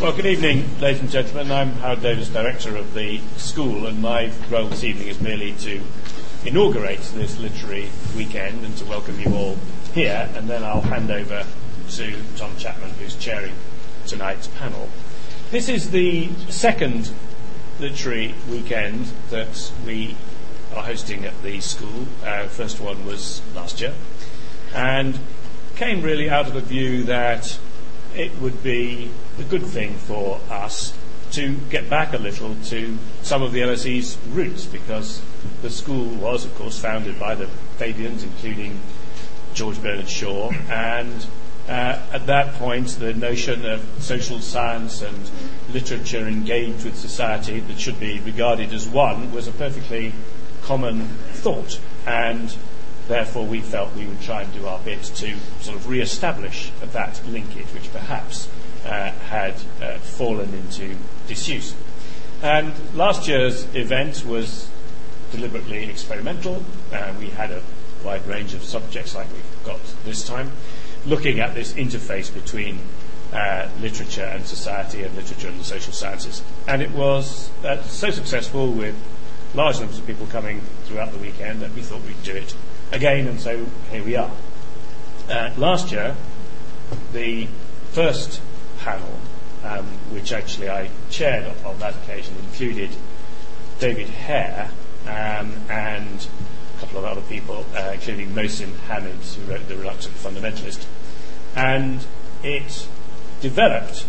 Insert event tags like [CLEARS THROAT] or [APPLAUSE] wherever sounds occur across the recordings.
Well, good evening, ladies and gentlemen. I'm Howard Davies, Director of the school, and my role this evening is merely to inaugurate this literary weekend and to welcome you all here, and then I'll hand over to Tom Chapman, who's chairing tonight's panel. This is the second literary weekend that we are hosting at the school. Our first one was last year, and came really out of a view that it would be a good thing for us to get back a little to some of the LSE's roots because the school was, of course, founded by the Fabians, including George Bernard Shaw, and uh, at that point, the notion of social science and literature engaged with society that should be regarded as one was a perfectly common thought, and therefore we felt we would try and do our bit to sort of re-establish that linkage, which perhaps had uh, fallen into disuse. And last year's event was deliberately experimental. Uh, we had a wide range of subjects like we've got this time, looking at this interface between uh, literature and society and literature and the social sciences. And it was uh, so successful with large numbers of people coming throughout the weekend that we thought we'd do it again, and so here we are. Uh, last year, the first panel, um, which actually I chaired on that occasion, included David Hare um, and a couple of other people, uh, including Mohsin Hamid, who wrote The Reluctant Fundamentalist. And it developed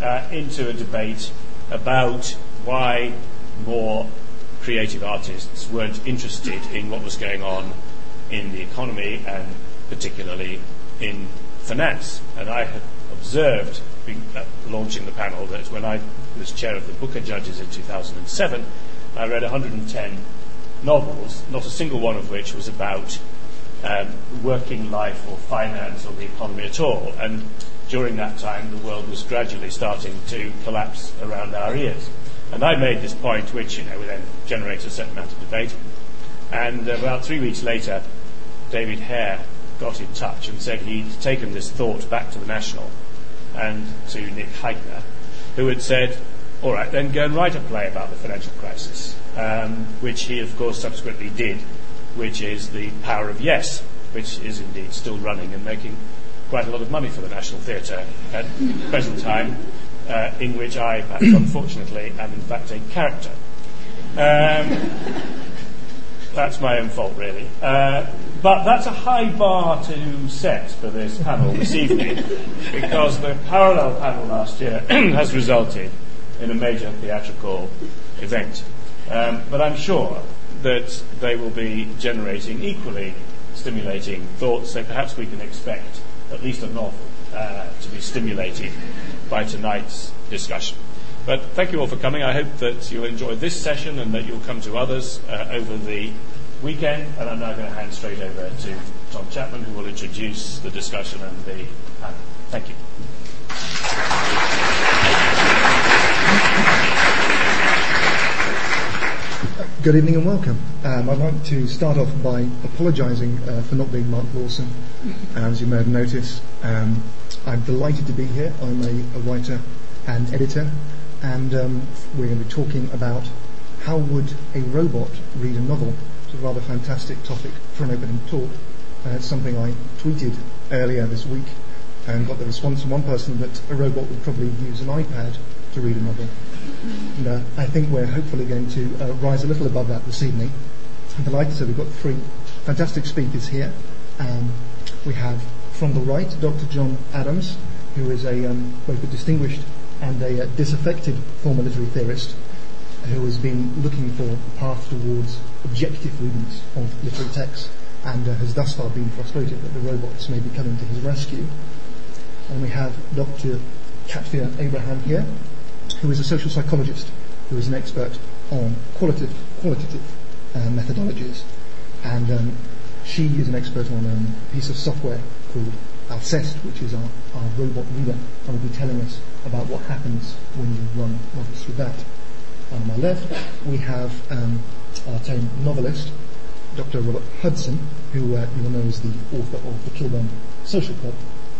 uh, into a debate about why more creative artists weren't interested in what was going on in the economy and particularly in finance. And I had observed, uh, launching the panel, that when I was chair of the Booker Judges in 2007, I read 110 novels, not a single one of which was about um, working life or finance or the economy at all. And during that time, the world was gradually starting to collapse around our ears. And I made this point, which you know, then generated a certain amount of debate. And about three weeks later, David Hare got in touch and said he'd taken this thought back to the National and to Nick Hytner, who had said, all right, then go and write a play about the financial crisis, um, which he, of course, subsequently did, which is The Power of Yes, which is indeed still running and making quite a lot of money for the National Theatre at the present time, uh, in which I, [COUGHS] unfortunately, am in fact a character. Um, that's my own fault, really. Uh, but that's a high bar to set for this panel this evening, [LAUGHS] because the parallel panel last year [CLEARS THROAT] has resulted in a major theatrical event. Um, but I'm sure that they will be generating equally stimulating thoughts, so perhaps we can expect at least a novel uh, to be stimulated by tonight's discussion. But thank you all for coming. I hope that you'll enjoy this session and that you'll come to others uh, over the weekend. And I'm now going to hand straight over to Tom Chapman, who will introduce the discussion and the panel. Thank you. Good evening and welcome. Um, I'd like to start off by apologising uh, for not being Mark Lawson. As you may have noticed, um, I'm delighted to be here. I'm a, a writer and editor, and um, we're going to be talking about how would a robot read a novel. It's a rather fantastic topic for an opening talk. Uh, it's something I tweeted earlier this week and got the response from one person that a robot would probably use an iPad to read a novel. And uh, I think we're hopefully going to uh, rise a little above that this evening. I'm delighted to say, we've got three fantastic speakers here. Um, we have from the right Dr. Jon Adams, who is a um, both a distinguished and a uh, disaffected former literary theorist who has been looking for a path towards objective readings of literary texts and uh, has thus far been frustrated that the robots may be coming to his rescue. And we have Dr. Kavita Abraham here, who is a social psychologist who is an expert on qualitative, qualitative uh, methodologies. And um, she is an expert on um, a piece of software called Alceste, which is our, our robot reader, and will be telling us about what happens when you run models through that. On my left, we have um, our tame novelist, Dr. Robert Hudson, who uh, you will know is the author of the Kilburn Social Club,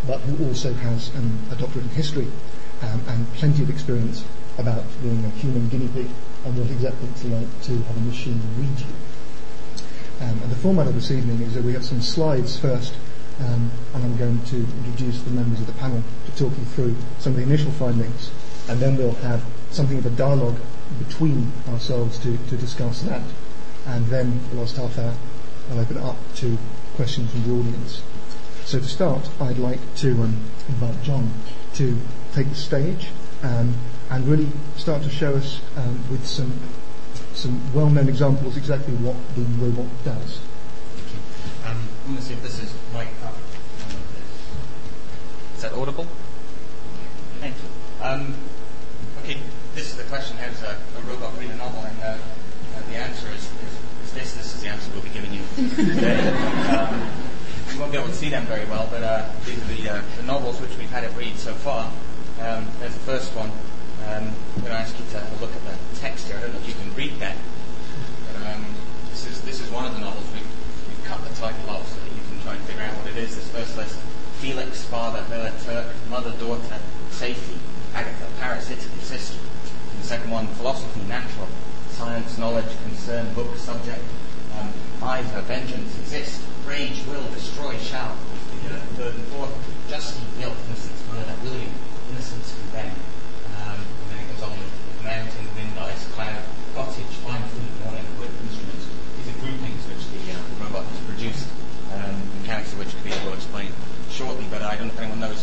but who also has um, a doctorate in history um, and plenty of experience about being a human guinea pig and what exactly it's like to have a machine read you. Um, and the format of this evening is that we have some slides first, um, and I'm going to introduce the members of the panel to talk you through some of the initial findings, and then we'll have something of a dialogue between ourselves to, to discuss that, and then the last half hour I'll open it up to questions from the audience. So to start, I'd like to um, invite Jon to take the stage um, and really start to show us um, with some some well-known examples exactly what the robot does. Um, I'm going to see if this is mic up. Is that audible? Thank you. Um, okay, this is the question: How does a, a robot read a novel? And uh, uh, the answer is, is, is, this. This is the answer we'll be giving you today. um, you won't be able to see them very well, but uh, these are the, uh, the, novels which we've had it read so far. Um, there's the first one. Um, I'm going to ask you to have a look at the text here. I don't know if you can read that. But, um, this is this is one of the novels we've, we've cut the title off so that you can try and figure out what it is. This first list: Felix, father, her, Turk, mother, daughter, safety, Agatha, Paris, Italy, sister. The second one: philosophy, natural, science, knowledge, concern, book, subject. Um, either vengeance, exist, rage, will, destroy, shall. The third and fourth: justly, guilt, innocence, murder, William, innocence, condemned mountain, wind, ice, cloud, cottage, fine food, morning, wood, instruments. These are groupings which the uh, robot has produced, um, mechanics of which Kavita will explain shortly, but I don't know if anyone knows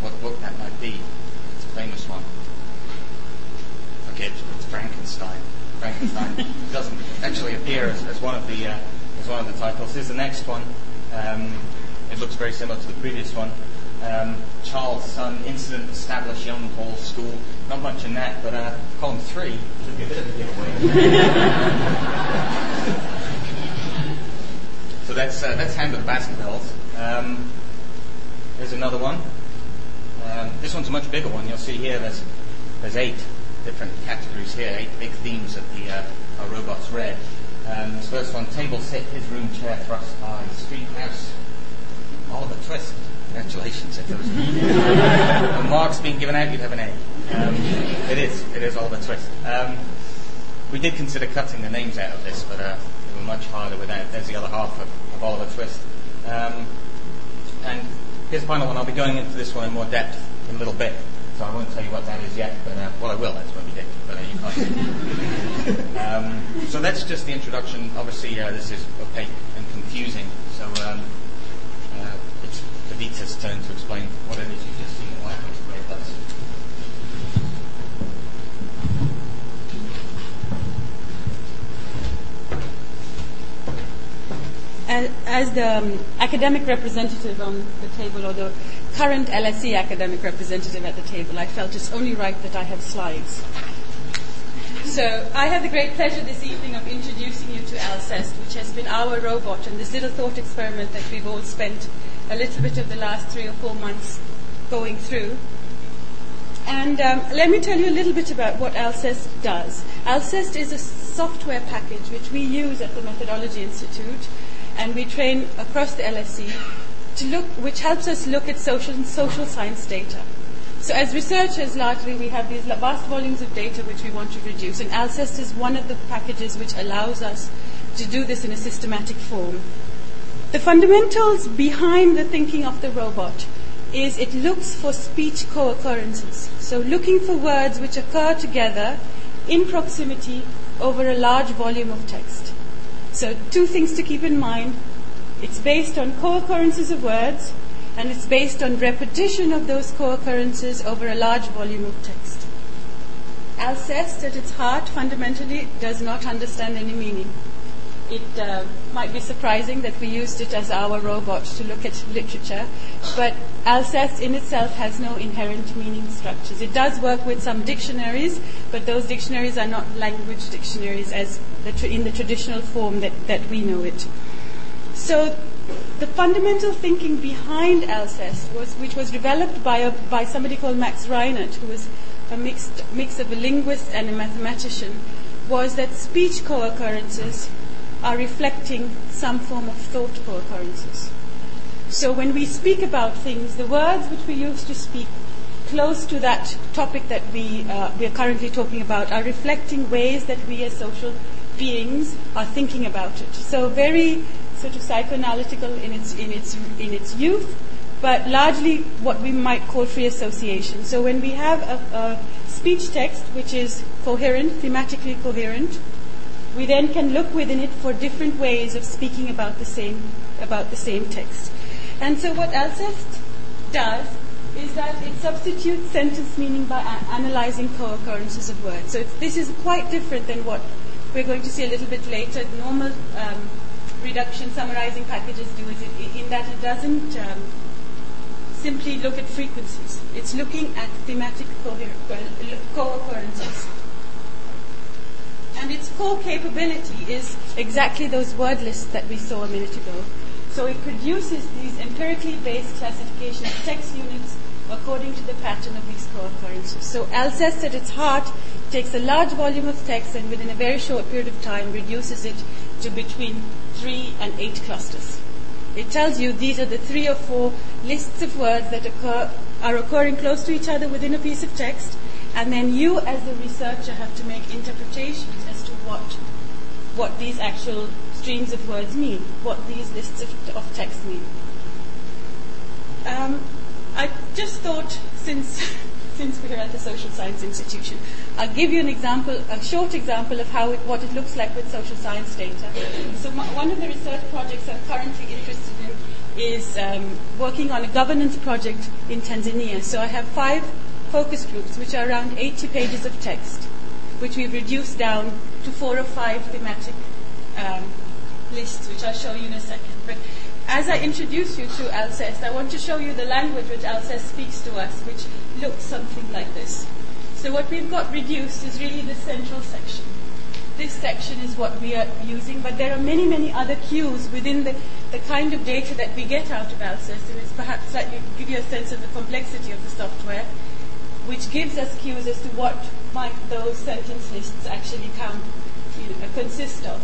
what book that might be. It's a famous one. Okay, it's Frankenstein. Frankenstein doesn't actually appear as, as one of the uh, as one of the titles. Here's the next one. Um, it looks very similar to the previous one um, Charles' son, incident established young Hall School. Not much in that, but uh, column three should be a bit of a giveaway. [LAUGHS] so that's uh, that's Hound of the Baskervilles. Um, there's another one. Um, this one's a much bigger one. You'll see here there's there's eight different categories here, eight big themes that the uh, our robots read. Um, this first one: table sit, his room, chair thrust, by street house, Oliver Twist. Congratulations. If there was a [LAUGHS] marks being given out, you'd have an A. Um, it is. It is Oliver Twist. Um, we did consider cutting the names out of this, but uh, they were much harder without. There's the other half of, of Oliver Twist. Um, and here's the final one. I'll be going into this one in more depth in a little bit, so I won't tell you what that is yet. But uh, well, I will. That's when we get. But uh, you can't. [LAUGHS] um, so that's just the introduction. Obviously, uh, this is opaque and confusing. So um, Vita's turn to explain what it is you've just seen and why it makes great buzz. As, the um, academic representative on the table, or the current LSE academic representative at the table, I felt it's only right that I have slides. So I have the great pleasure this evening of introducing you to Alceste, which has been our robot and this little thought experiment that we've all spent a little bit of the last three or four months going through. And um, let me tell you a little bit about what Alceste does. Alceste is a software package which we use at the Methodology Institute, and we train across the LSE look, which helps us look at social social science data. So as researchers, largely we have these vast volumes of data which we want to reduce, and Alceste is one of the packages which allows us to do this in a systematic form. The fundamentals behind the thinking of the robot is it looks for speech co-occurrences. So looking for words which occur together in proximity over a large volume of text. So two things to keep in mind. It's based on co-occurrences of words and it's based on repetition of those co-occurrences over a large volume of text. Alceste at its heart fundamentally does not understand any meaning it uh, might be surprising that we used it as our robot to look at literature, but Alceste in itself has no inherent meaning structures. It does work with some dictionaries, but those dictionaries are not language dictionaries as the tra- in the traditional form that, that we know it. So the fundamental thinking behind Alceste was, which was developed by, a, by somebody called Max Reinert, who was a mixed, mix of a linguist and a mathematician, was that speech co-occurrences are reflecting some form of thought co-occurrences. So when we speak about things, the words which we use to speak close to that topic that we, uh, we are currently talking about are reflecting ways that we as social beings are thinking about it. So very sort of psychoanalytical in its, in its, in its youth, but largely what we might call free association. So when we have a, a speech text which is coherent, thematically coherent, we then can look within it for different ways of speaking about the same, about the same text. And so what Alceste does is that it substitutes sentence meaning by a- analyzing co-occurrences of words. So this is quite different than what we're going to see a little bit later. Normal um, reduction summarizing packages do is it, in that it doesn't um, simply look at frequencies. It's looking at thematic co-occurrences. And its core capability is exactly those word lists that we saw a minute ago. So it produces these empirically based classification of text units according to the pattern of these co-occurrences. So Alceste at its heart takes a large volume of text and within a very short period of time reduces it to between three and eight clusters. It tells you these are the three or four lists of words that occur, are occurring close to each other within a piece of text, and then you as the researcher have to make interpretations as to what, what these actual streams of words mean, what these lists of, of text mean. Um, I just thought, since [LAUGHS] since we're at the Social Science Institution, I'll give you an example, a short example of how it, what it looks like with social science data. So my, one of the research projects I'm currently interested in is um, working on a governance project in Tanzania. So I have five focus groups, which are around 80 pages of text, which we've reduced down to four or five thematic um, lists, which I'll show you in a second. But as I introduce you to Alceste, I want to show you the language which Alceste speaks to us, which looks something like this. So what we've got reduced is really the central section. This section is what we are using, but there are many, many other cues within the, the kind of data that we get out of Alceste, and it's perhaps slightly give you a sense of the complexity of the software, which gives us cues as to what might those sentence lists actually count, you know, consist of.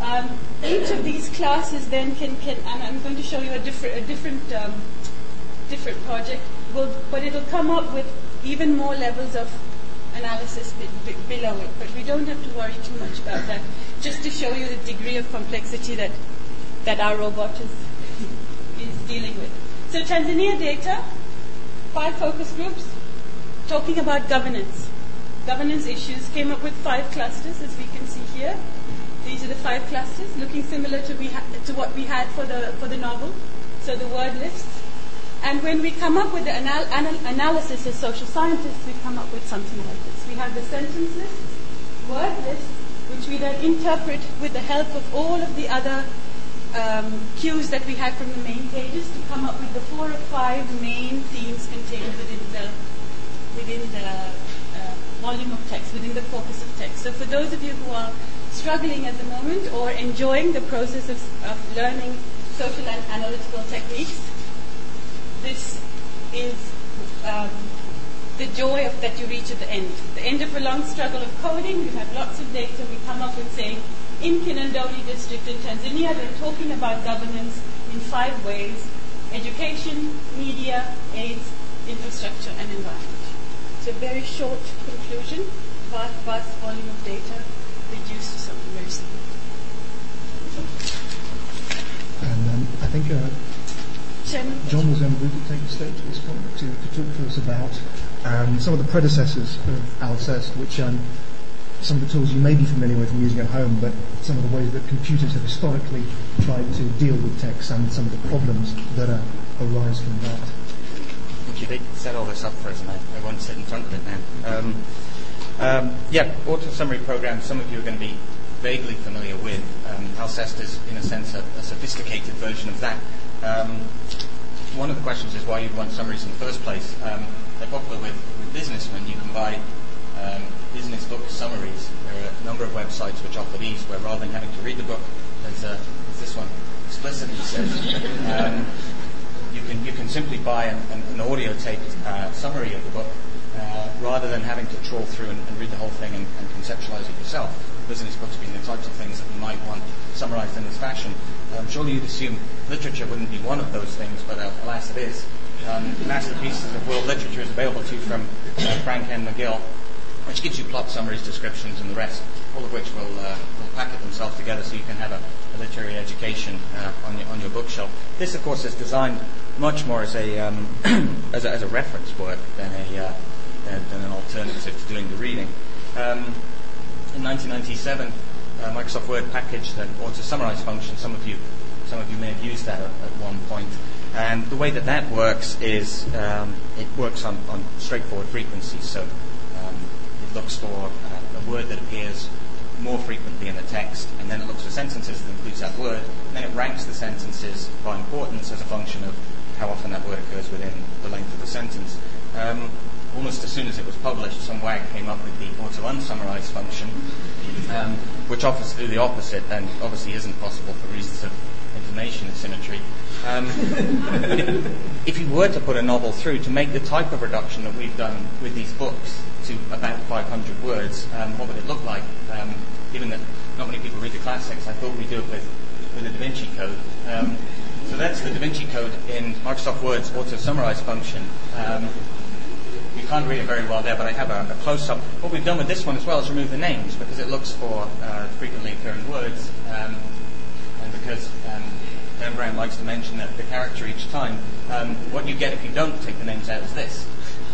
Um, each of these classes then can, can and I'm going to show you a different, a different, um, different project, will, but it'll come up with even more levels of analysis be, be, below it. But we don't have to worry too much about that. Just to show you the degree of complexity that that our robot is is dealing with. So Tanzania data, five focus groups, talking about governance. Governance issues came up with five clusters, as we can see here. These are the five clusters, looking similar to, ha- to what we had for the, for the novel. So the word lists. And when we come up with the anal- anal- analysis as social scientists, we come up with something like this. We have the sentence list, word list, which we then interpret with the help of all of the other um, cues that we had from the main pages to come up with the four or five main themes contained within the within the uh, volume of text, within the corpus of text. So for those of you who are struggling at the moment or enjoying the process of, of learning social and analytical techniques, this is um, the joy of that you reach at the end. The end of a long struggle of coding, you have lots of data, we come up with saying, in Kinondoni district in Tanzania, they're talking about governance in five ways, education, media, AIDS, infrastructure, and environment. It's a very short conclusion, vast, vast volume of data reduced to something very simple. And um, I think uh, Chairman? Jon was then able to take the stage at this point to, to talk to us about um, some of the predecessors of Alceste, which um, some of the tools you may be familiar with from using at home, but some of the ways that computers have historically tried to deal with text and some of the problems that uh, arise from that. Thank you. They set all this up for us, and I, I won't sit in front of it now. Um, um, yeah, auto summary programs. Some of you are going to be vaguely familiar with. Um, Alceste is, in a sense, a, a sophisticated version of that. Um, one of the questions is why you'd want summaries in the first place. Um, they're popular with, with businessmen. You can buy um, business book summaries. There are a number of websites which offer these, where rather than having to read the book, as this one explicitly says, um, you can you can simply buy an, an, an audio taped uh, summary of the book uh, rather than having to trawl through and, and read the whole thing and, and, conceptualize it yourself. Business books being the types of things that you might want summarized in this fashion. Um, surely you'd assume literature wouldn't be one of those things, but uh, alas, it is. um, masterpieces of world literature is available to you from uh, Frank N. Magill, which gives you plot summaries, descriptions, and the rest, all of which will, uh, will packet themselves together so you can have a, a literary education uh, on, your, on your bookshelf. This, of course, is designed much more as a, um, [CLEARS THROAT] as a, as a reference work than, a, uh, than, than, an alternative to doing the reading. Um, in 1997, uh, Microsoft Word packaged an auto summarize function. Some of you, some of you may have used that at, at one point. And the way that that works is um, it works on, on straightforward frequencies. So um, it looks for uh, a word that appears more frequently in the text, and then it looks for sentences that includes that word, and then it ranks the sentences by importance as a function of how often that word occurs within the length of the sentence. Um, almost as soon as it was published, some wag came up with the auto unsummarize function, um, which offers do the opposite and obviously isn't possible for reasons of information asymmetry. Um, if, you were to put a novel through to make the type of reduction that we've done with these books to about 500 words, um, what would it look like? Um, given that not many people read the classics, I thought we'd do it with, with the Da Vinci Code. Um, so that's the Da Vinci Code in Microsoft Word's auto summarize function. You can't read it very well there, but I have a, a close-up. What we've done with this one as well is remove the names because it looks for uh, frequently occurring words, um, and because um, Dan Brown likes to mention that the character each time. Um, what you get if you don't take the names out is this.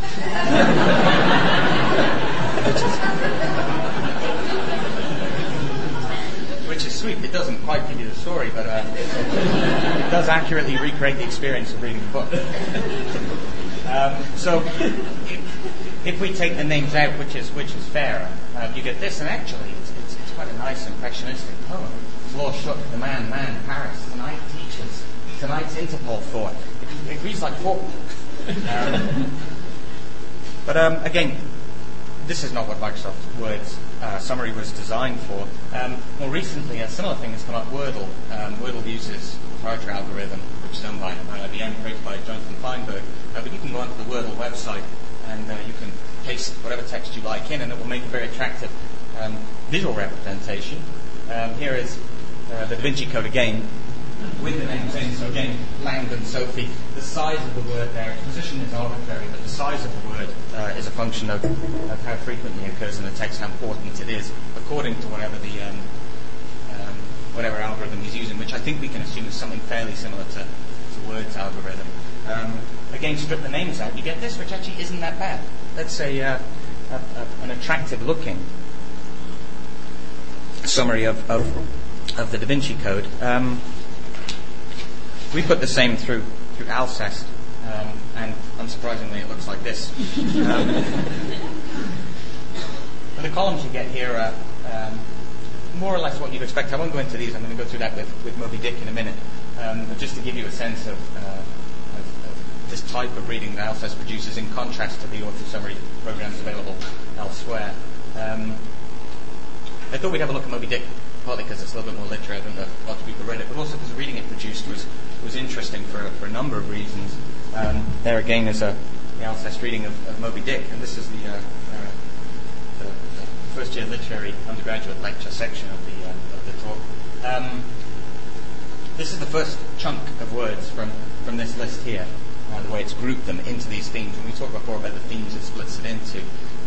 [LAUGHS] which is sweet. It doesn't quite give you the story, but uh, it does accurately recreate the experience of reading the book. [LAUGHS] Um, so, if, we take the names out, which is which is fairer, uh, you get this, and actually, it's, it's, it's quite a nice impressionistic poem. Floor shook, the man, man, Paris, tonight teaches, tonight's Interpol thought. It, reads like Faulkner. Um, but um, again, this is not what Microsoft Word's uh, summary was designed for. Um, more recently, a similar thing has come up, Wordle. Um, Wordle uses a proprietary algorithm, which is done by uh, IBM, created by Jonathan Feinberg. Uh, but you can go onto the Wordle website and uh, you can paste whatever text you like in, and it will make a very attractive um, visual representation. Um, here is uh, the Da Vinci Code again, with the names in. So again, Langdon, Sophie. The size of the word there, its position is arbitrary, but the size of the word uh, is a function of, of, how frequently it occurs in the text, how important it is, according to whatever the um, um, whatever algorithm he's using, which I think we can assume is something fairly similar to, to Word's algorithm. Um, again, strip the names out, you get this, which actually isn't that bad. That's a, uh, a, a an attractive looking summary of, of, of the Da Vinci Code. Um, we put the same through through Alceste, um, and unsurprisingly, it looks like this. Um, [LAUGHS] the columns you get here are um, more or less what you'd expect. I won't go into these. I'm going to go through that with, with Moby Dick in a minute, um, but just to give you a sense of, uh, this type of reading that Alceste produces, in contrast to the author summary programs available elsewhere. Um, I thought we'd have a look at Moby Dick partly because it's a little bit more literary. I don't know if lots of people read it, but also because the reading it produced was, was interesting for, for a number of reasons. Um, there again is a the Alceste reading of, of, Moby Dick, and this is the, uh, uh, the, the, first year literary undergraduate lecture section of the, uh, of the talk. Um, this is the first chunk of words from, from this list here, the way it's grouped them into these themes. When we talk before about the themes it splits it into.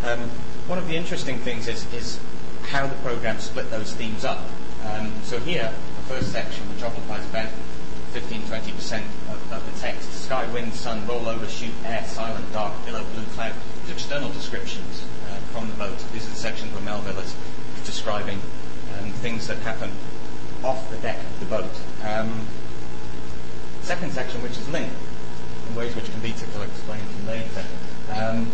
Um, one of the interesting things is, is how the program split those themes up. Um, so here, the first section, which occupies about 15-20% of, of, the text, sky, wind, sun, roll over, shoot, air, silent, dark, billow, blue cloud, external descriptions uh, from the boat. These are the sections where Melville is, describing um, things that happen off the deck of the boat. Um, second section, which is link, in ways which can be to explain later. Um,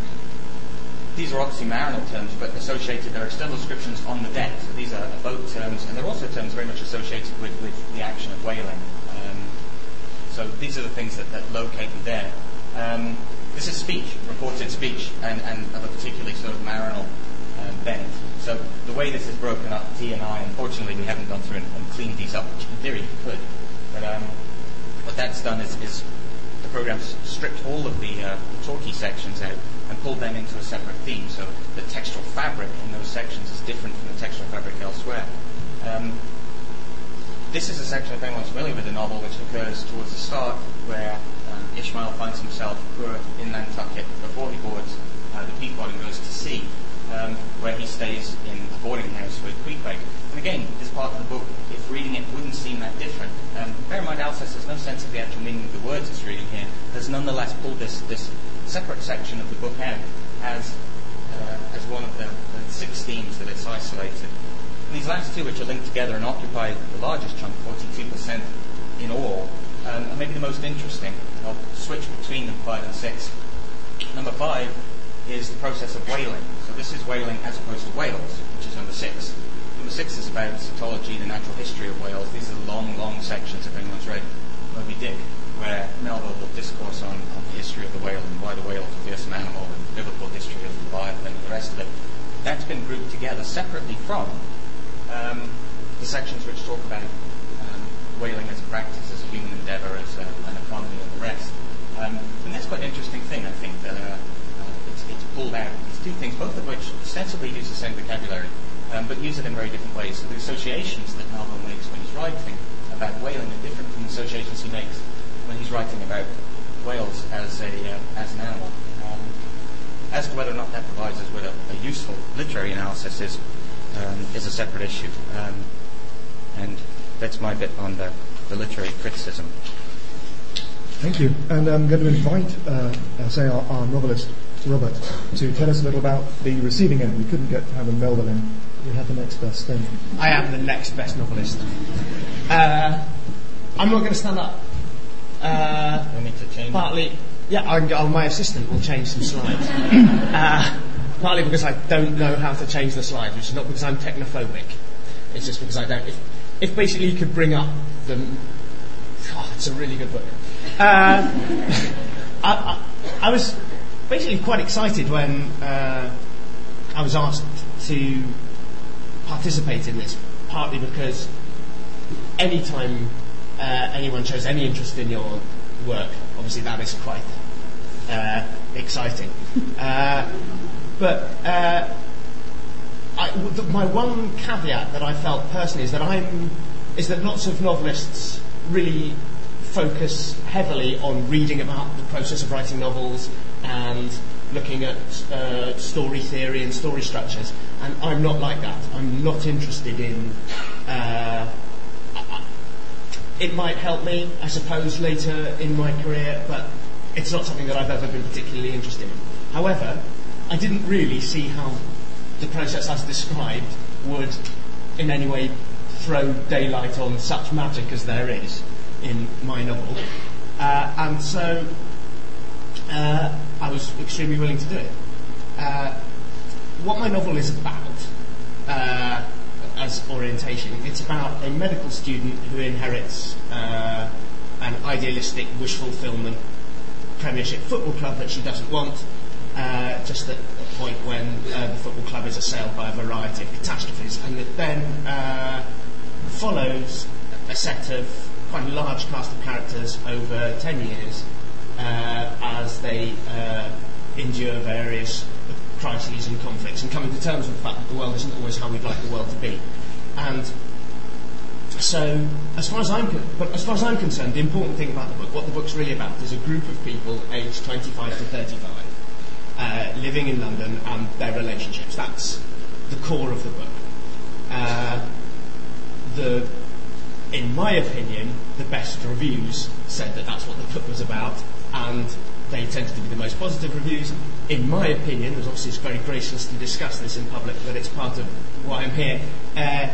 these are obviously marinal terms, but associated, there are external descriptions on the deck. So these are boat terms, and they're also terms very much associated with, with the action of whaling. Um, so these are the things that, that locate you there. Um, this is speech, reported speech, and, and of a particularly sort of marinal um, bent. So the way this is broken up, T and I, unfortunately we haven't gone through and, and cleaned these up, which in theory you could. But um, what that's done is, is the program stripped all of the, uh, the talky sections out and pulled them into a separate theme. So the textual fabric in those sections is different from the textual fabric elsewhere. Um, this is a section, if anyone's familiar with the novel, which occurs towards the start, where um, Ishmael finds himself poor in Nantucket before he boards uh, the Pequod and goes to sea, um, where he stays in the boarding house with Queequeg. And again, this part of the book, if reading it wouldn't seem that different. Um, bear in mind, Alceste has no sense of the actual meaning of the words it's reading here, has nonetheless pulled this, this separate section of the book out as, uh, as one of the, the six themes that it's isolated. And these last two, which are linked together and occupy the largest chunk, 42% in all, um, are maybe the most interesting. I'll switch between them, five and six. Number five is the process of whaling. So this is whaling as opposed to whales, which is number six. Number six is about cetology, the natural history of whales. These are long, long sections, if anyone's read Moby Dick, where Melville will discourse on, on the history of the whale and why the whale is a fearsome animal and biblical history of the Leviathan and the rest of it. That's been grouped together separately from um, the sections which talk about um, whaling as a practice, as a human endeavour, as a, an economy and the rest. Um, and that's quite interesting thing, I think, that uh, uh, it's, it's, pulled out these two things, both of which ostensibly use the same vocabulary, um, but use it in very different ways. So the associations that Melville makes when he's writing about whaling are different from the associations he makes when he's writing about whales as a uh, as an animal. Um, as to whether or not that provides us with a, a useful literary analysis is um, is a separate issue, um, and that's my bit on the, the literary criticism. Thank you. And I'm going to invite, uh, say, our, our, novelist, Robert, to tell us a little about the receiving end. We couldn't get to have a Melville in. We have the next best thing. I am the next best novelist. Uh, I'm not going to stand up. Uh, need to change. Partly, yeah, I, oh, my assistant will change some slides. [LAUGHS] uh, partly because I don't know how to change the slides, which is not because I'm technophobic. It's just because I don't. If, if basically you could bring up the. Oh, it's a really good book. Uh, [LAUGHS] I, I, I, was basically quite excited when uh, I was asked to participate in this, partly because anytime uh, anyone shows any interest in your work, obviously that is quite uh, exciting. [LAUGHS] Uh, but uh, I, my one caveat that I felt personally is that I'm is that lots of novelists really focus heavily on reading about the process of writing novels and looking at uh, story theory and story structures. And I'm not like that. I'm not interested in. Uh, it might help me, I suppose, later in my career, but it's not something that I've ever been particularly interested in. However, I didn't really see how the process as described would in any way throw daylight on such magic as there is in my novel. Uh, and so uh, I was extremely willing to do it. Uh, what my novel is about, uh, as orientation, it's about a medical student who inherits uh, an idealistic wish fulfillment Premiership football club that she doesn't want. Uh, just at a point when uh, the football club is assailed by a variety of catastrophes, and it then uh, follows a set of quite a large cast of characters over 10 years as they uh, endure various crises and conflicts and coming to terms with the fact that the world isn't always how we'd like the world to be. And so, as far as I'm but as far as I'm concerned, the important thing about the book, what the book's really about, is a group of people aged 25 to 35, uh, living in London and their relationships. That's the core of the book. Uh, the in my opinion, the best reviews said that that's what the book was about, and they tended to be the most positive reviews. In my opinion, as obviously it's very gracious to discuss this in public, but it's part of why I'm here. Uh,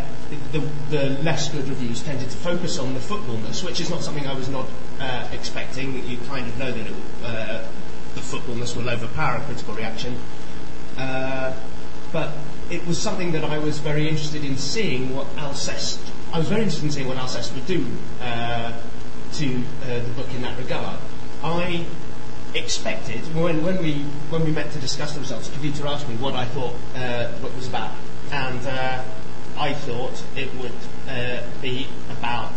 the, the, less good reviews tended to focus on the footballness, which is not something I was not uh, expecting. You kind of know that it, uh, the footballness will overpower a critical reaction. Uh, but it was something that I was very interested in seeing what Alceste I was very interested in seeing what Alceste would do uh, to uh, the book in that regard. I expected when, when we when we met to discuss the results, Kavita asked me what I thought uh, was about, and uh, I thought it would uh, be about.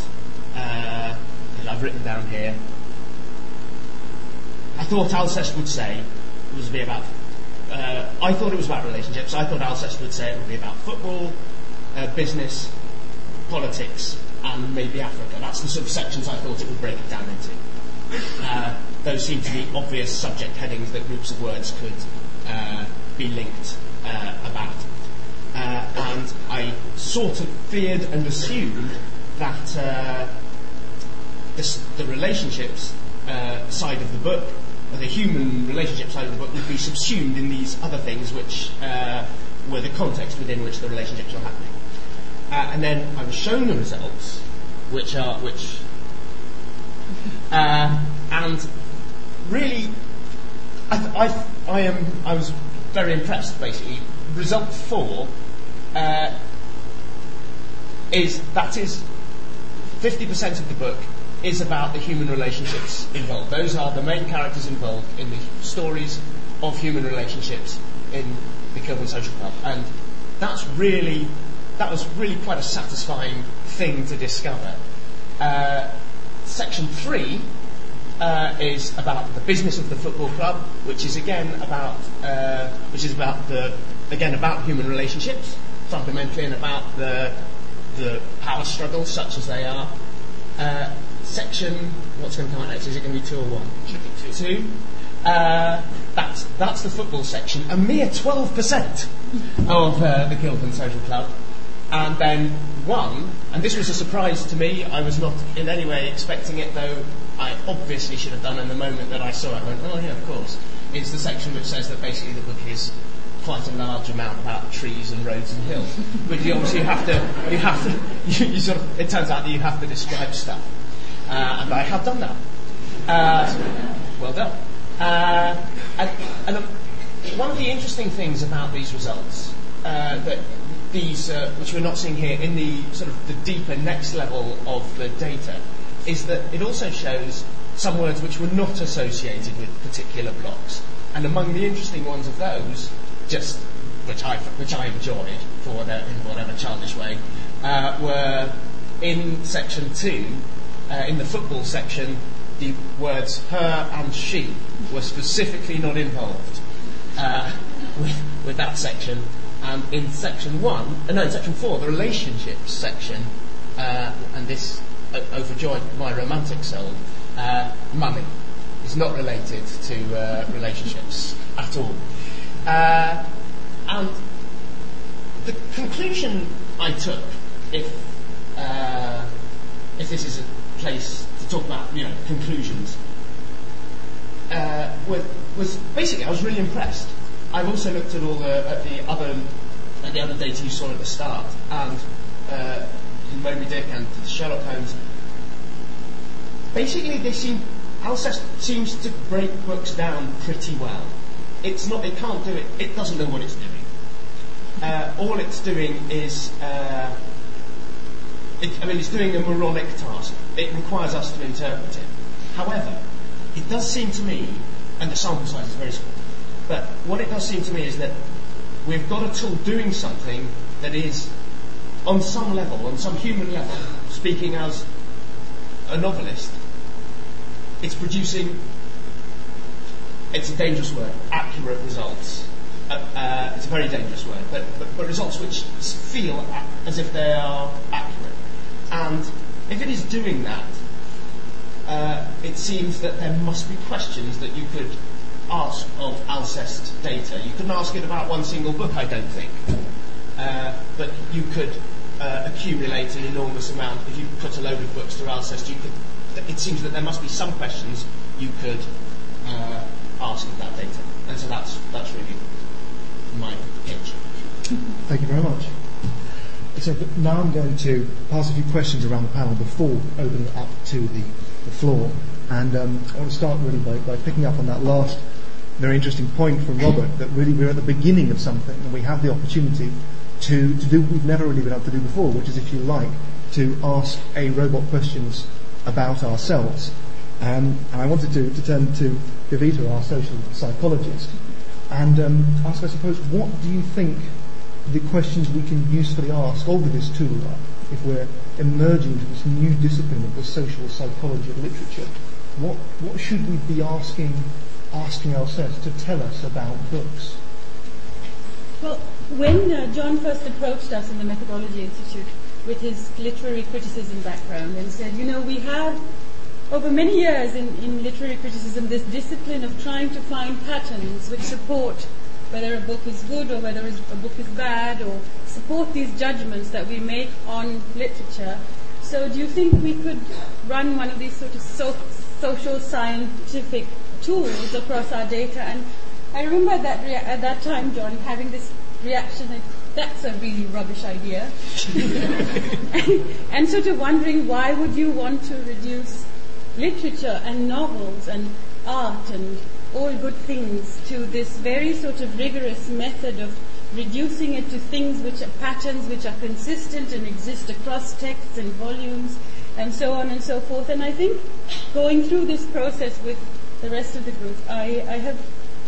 Uh, I've written down here. I thought Alceste would say it was be about. I thought it was about relationships. I thought Alceste would say it would be about football, business, politics, and maybe Africa. That's the sort of sections I thought it would break it down into. Uh, those seem to be obvious subject headings that groups of words could uh, be linked uh, about. Uh, and I sort of feared and assumed that uh, this, the relationships side of the book, or the human relationship side of the book, would be subsumed in these other things which were the context within which the relationships were happening. And then I was shown the results, which are which, uh, and really, I, I, I am I was very impressed. Basically, result four uh, is that is fifty percent of the book is about the human relationships involved. Those are the main characters involved in the stories of human relationships in the Kilburn Social Club, and that's really that was really quite a satisfying thing to discover. Uh, section three uh, is about the business of the football club, which is again about uh, which is about the again about human relationships fundamentally and about the the power struggles such as they are. Uh, section what's going to come out next? Is it going to be two or one? Two. two. Uh, that's that's the football section. A mere twelve percent of uh, the Kilburn Social Club and then one, and this was a surprise to me, I was not in any way expecting it, though I obviously should have done in the moment that I saw it. I went, oh yeah, of course. It's the section which says that basically the book is quite a large amount about trees and roads and hills. [LAUGHS] but you obviously have to, you have to, [LAUGHS] you, you, sort of, it turns out that you have to describe stuff. Uh, and I have done that. Uh, well done. Uh, and, and um, one of the interesting things about these results uh, that these, uh, which we're not seeing here, in the sort of the deeper next level of the data, is that it also shows some words which were not associated with particular blocks. And among the interesting ones of those, just which I which I enjoyed for whatever, in whatever childish way, uh, were in section two, uh, in the football section, the words her and she were specifically not involved uh, [LAUGHS] with, with that section, and in section one, uh, no, in section four, the relationships section, uh, and this uh, overjoyed my romantic soul, uh, money is not related to uh, relationships at all. And the conclusion I took, if if this is a place to talk about, you know, conclusions, was, was basically I was really impressed I've also looked at all the at the other at the other data you saw at the start, and uh, Moby Dick and Sherlock Holmes. Basically, they seem Alceste seems to break books down pretty well. It's not. It can't do it. It doesn't know what it's doing. Uh, all it's doing is. Uh, it, I mean, it's doing a moronic task. It requires us to interpret it. However, it does seem to me, and the sample size is very small, but what it does seem to me is that we've got a tool doing something that is, on some level, on some human level, speaking as a novelist, it's producing, it's a dangerous word, accurate results. Uh, uh, it's a very dangerous word, but, but, but results which feel as if they are accurate. And if it is doing that, uh, it seems that there must be questions that you could ask of Alceste data. You couldn't ask it about one single book, I don't think. Uh, but you could uh, accumulate an enormous amount. If you put a load of books through Alceste, you could, it seems that there must be some questions you could uh, ask of that data. And so that's, that's really my pitch. Thank you very much. So now I'm going to pass a few questions around the panel before opening it up to the, the floor. And um, I want to start really by, by picking up on that last very interesting point from Robert that really we're at the beginning of something and we have the opportunity to, to do what we've never really been able to do before, which is, if you like, to ask a robot questions about ourselves. Um, and I wanted to, to turn to Kavita, our social psychologist, and um, ask, I suppose, what do you think the questions we can usefully ask over this tool are if we're emerging into this new discipline of the social psychology of literature? What, what should we be asking asking ourselves to tell us about books? Well, when uh, Jon first approached us in the Methodology Institute with his literary criticism background and said, you know, we have over many years in, in literary criticism, this discipline of trying to find patterns which support whether a book is good or whether a book is bad, or support these judgments that we make on literature. So, do you think we could run one of these sort of so, social scientific tools across our data? And I remember that rea- at that time, Jon, having this reaction that that's a really rubbish idea, [LAUGHS] and, and sort of wondering why would you want to reduce literature and novels and art and all good things to this very sort of rigorous method of reducing it to things which are patterns which are consistent and exist across texts and volumes and so on and so forth. And I think going through this process with the rest of the group, I, I have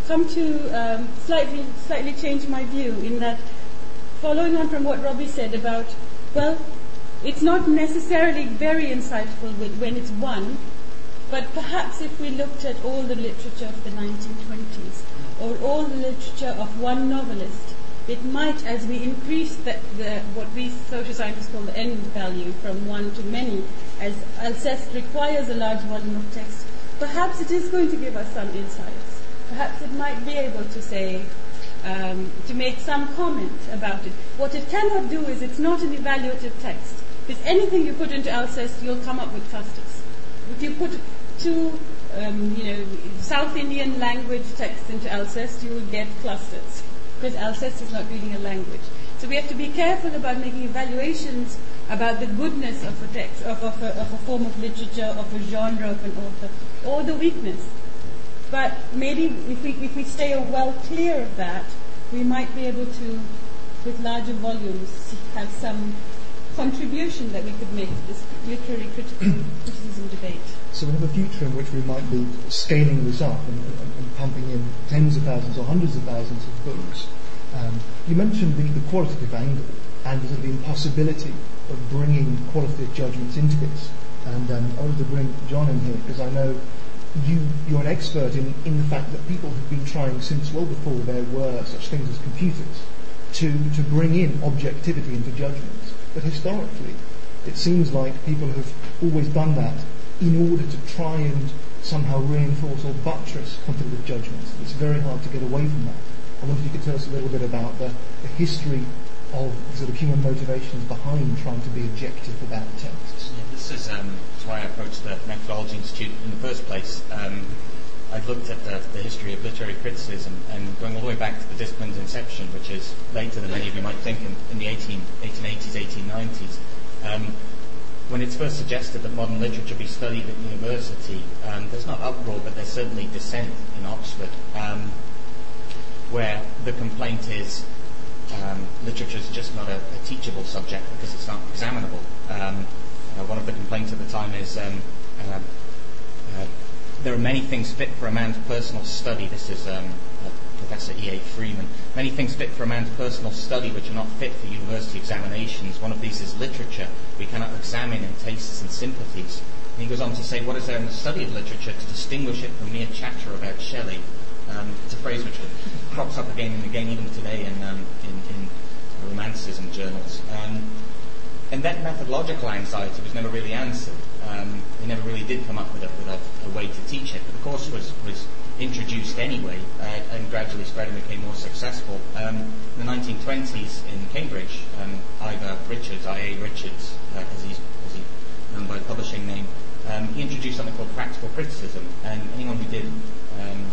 come to um, slightly, slightly change my view in that following on from what Robbie said about, well, it's not necessarily very insightful when it's one, but perhaps if we looked at all the literature of the 1920s, or all the literature of one novelist, it might, as we increase the, the, what we social scientists call the end value from one to many, as Alceste requires a large volume of text, perhaps it is going to give us some insights. Perhaps it might be able to say, um, to make some comment about it. What it cannot do is it's not an evaluative text. Because anything you put into Alceste, you'll come up with clusters. If you put two, um, you know, South Indian language texts into Alceste, you will get clusters because Alceste is not reading a language. So we have to be careful about making evaluations about the goodness of a text, of, of, a, of a form of literature, of a genre of an author, or the weakness. But maybe if we, if we stay well clear of that, we might be able to, with larger volumes, have some contribution that we could make to this literary criticism debate. So we have a future in which we might be scaling this up and, and, and pumping in tens of thousands or hundreds of thousands of books. Um, you mentioned the, the, qualitative angle and the, the impossibility of bringing qualitative judgments into this. And um, I wanted to bring Jon in here because I know you, you're an expert in, in the fact that people have been trying since well before there were such things as computers to, to bring in objectivity into judgments. But historically, it seems like people have always done that in order to try and somehow reinforce or buttress quantitative judgments. It's very hard to get away from that. I wonder if you could tell us a little bit about the, the history of sort of human motivations behind trying to be objective about texts. Yeah, this is um, why I approached the Methodology Institute in the first place. Um, I've looked at the, the, history of literary criticism and going all the way back to the discipline's inception, which is later than many of you might think, in, in the 18, 1880s, 1890s. Um, when it's first suggested that modern literature be studied at university, um, there's not uproar, but there's certainly dissent in Oxford, um, where the complaint is um, literature is just not a, a, teachable subject because it's not examinable. Um, uh, one of the complaints at the time is um, uh, uh, there are many things fit for a man's personal study. This is um, Professor E.A. Freeman. Many things fit for a man's personal study which are not fit for university examinations. One of these is literature. We cannot examine in tastes and sympathies. And he goes on to say, what is there in the study of literature to distinguish it from mere chatter about Shelley? Um, it's a phrase which crops up again and again, even today, in, um, in, in and journals. Um, and that methodological anxiety was never really answered. Um, they never really did come up with, a, with a, a, way to teach it. But the course was, was introduced anyway uh, and gradually spread and became more successful. Um, in the 1920s in Cambridge, um, Ivor Richards, I.A. Richards, uh, as, he's, as he's known by the publishing name, um, he introduced something called practical criticism. And anyone who did um,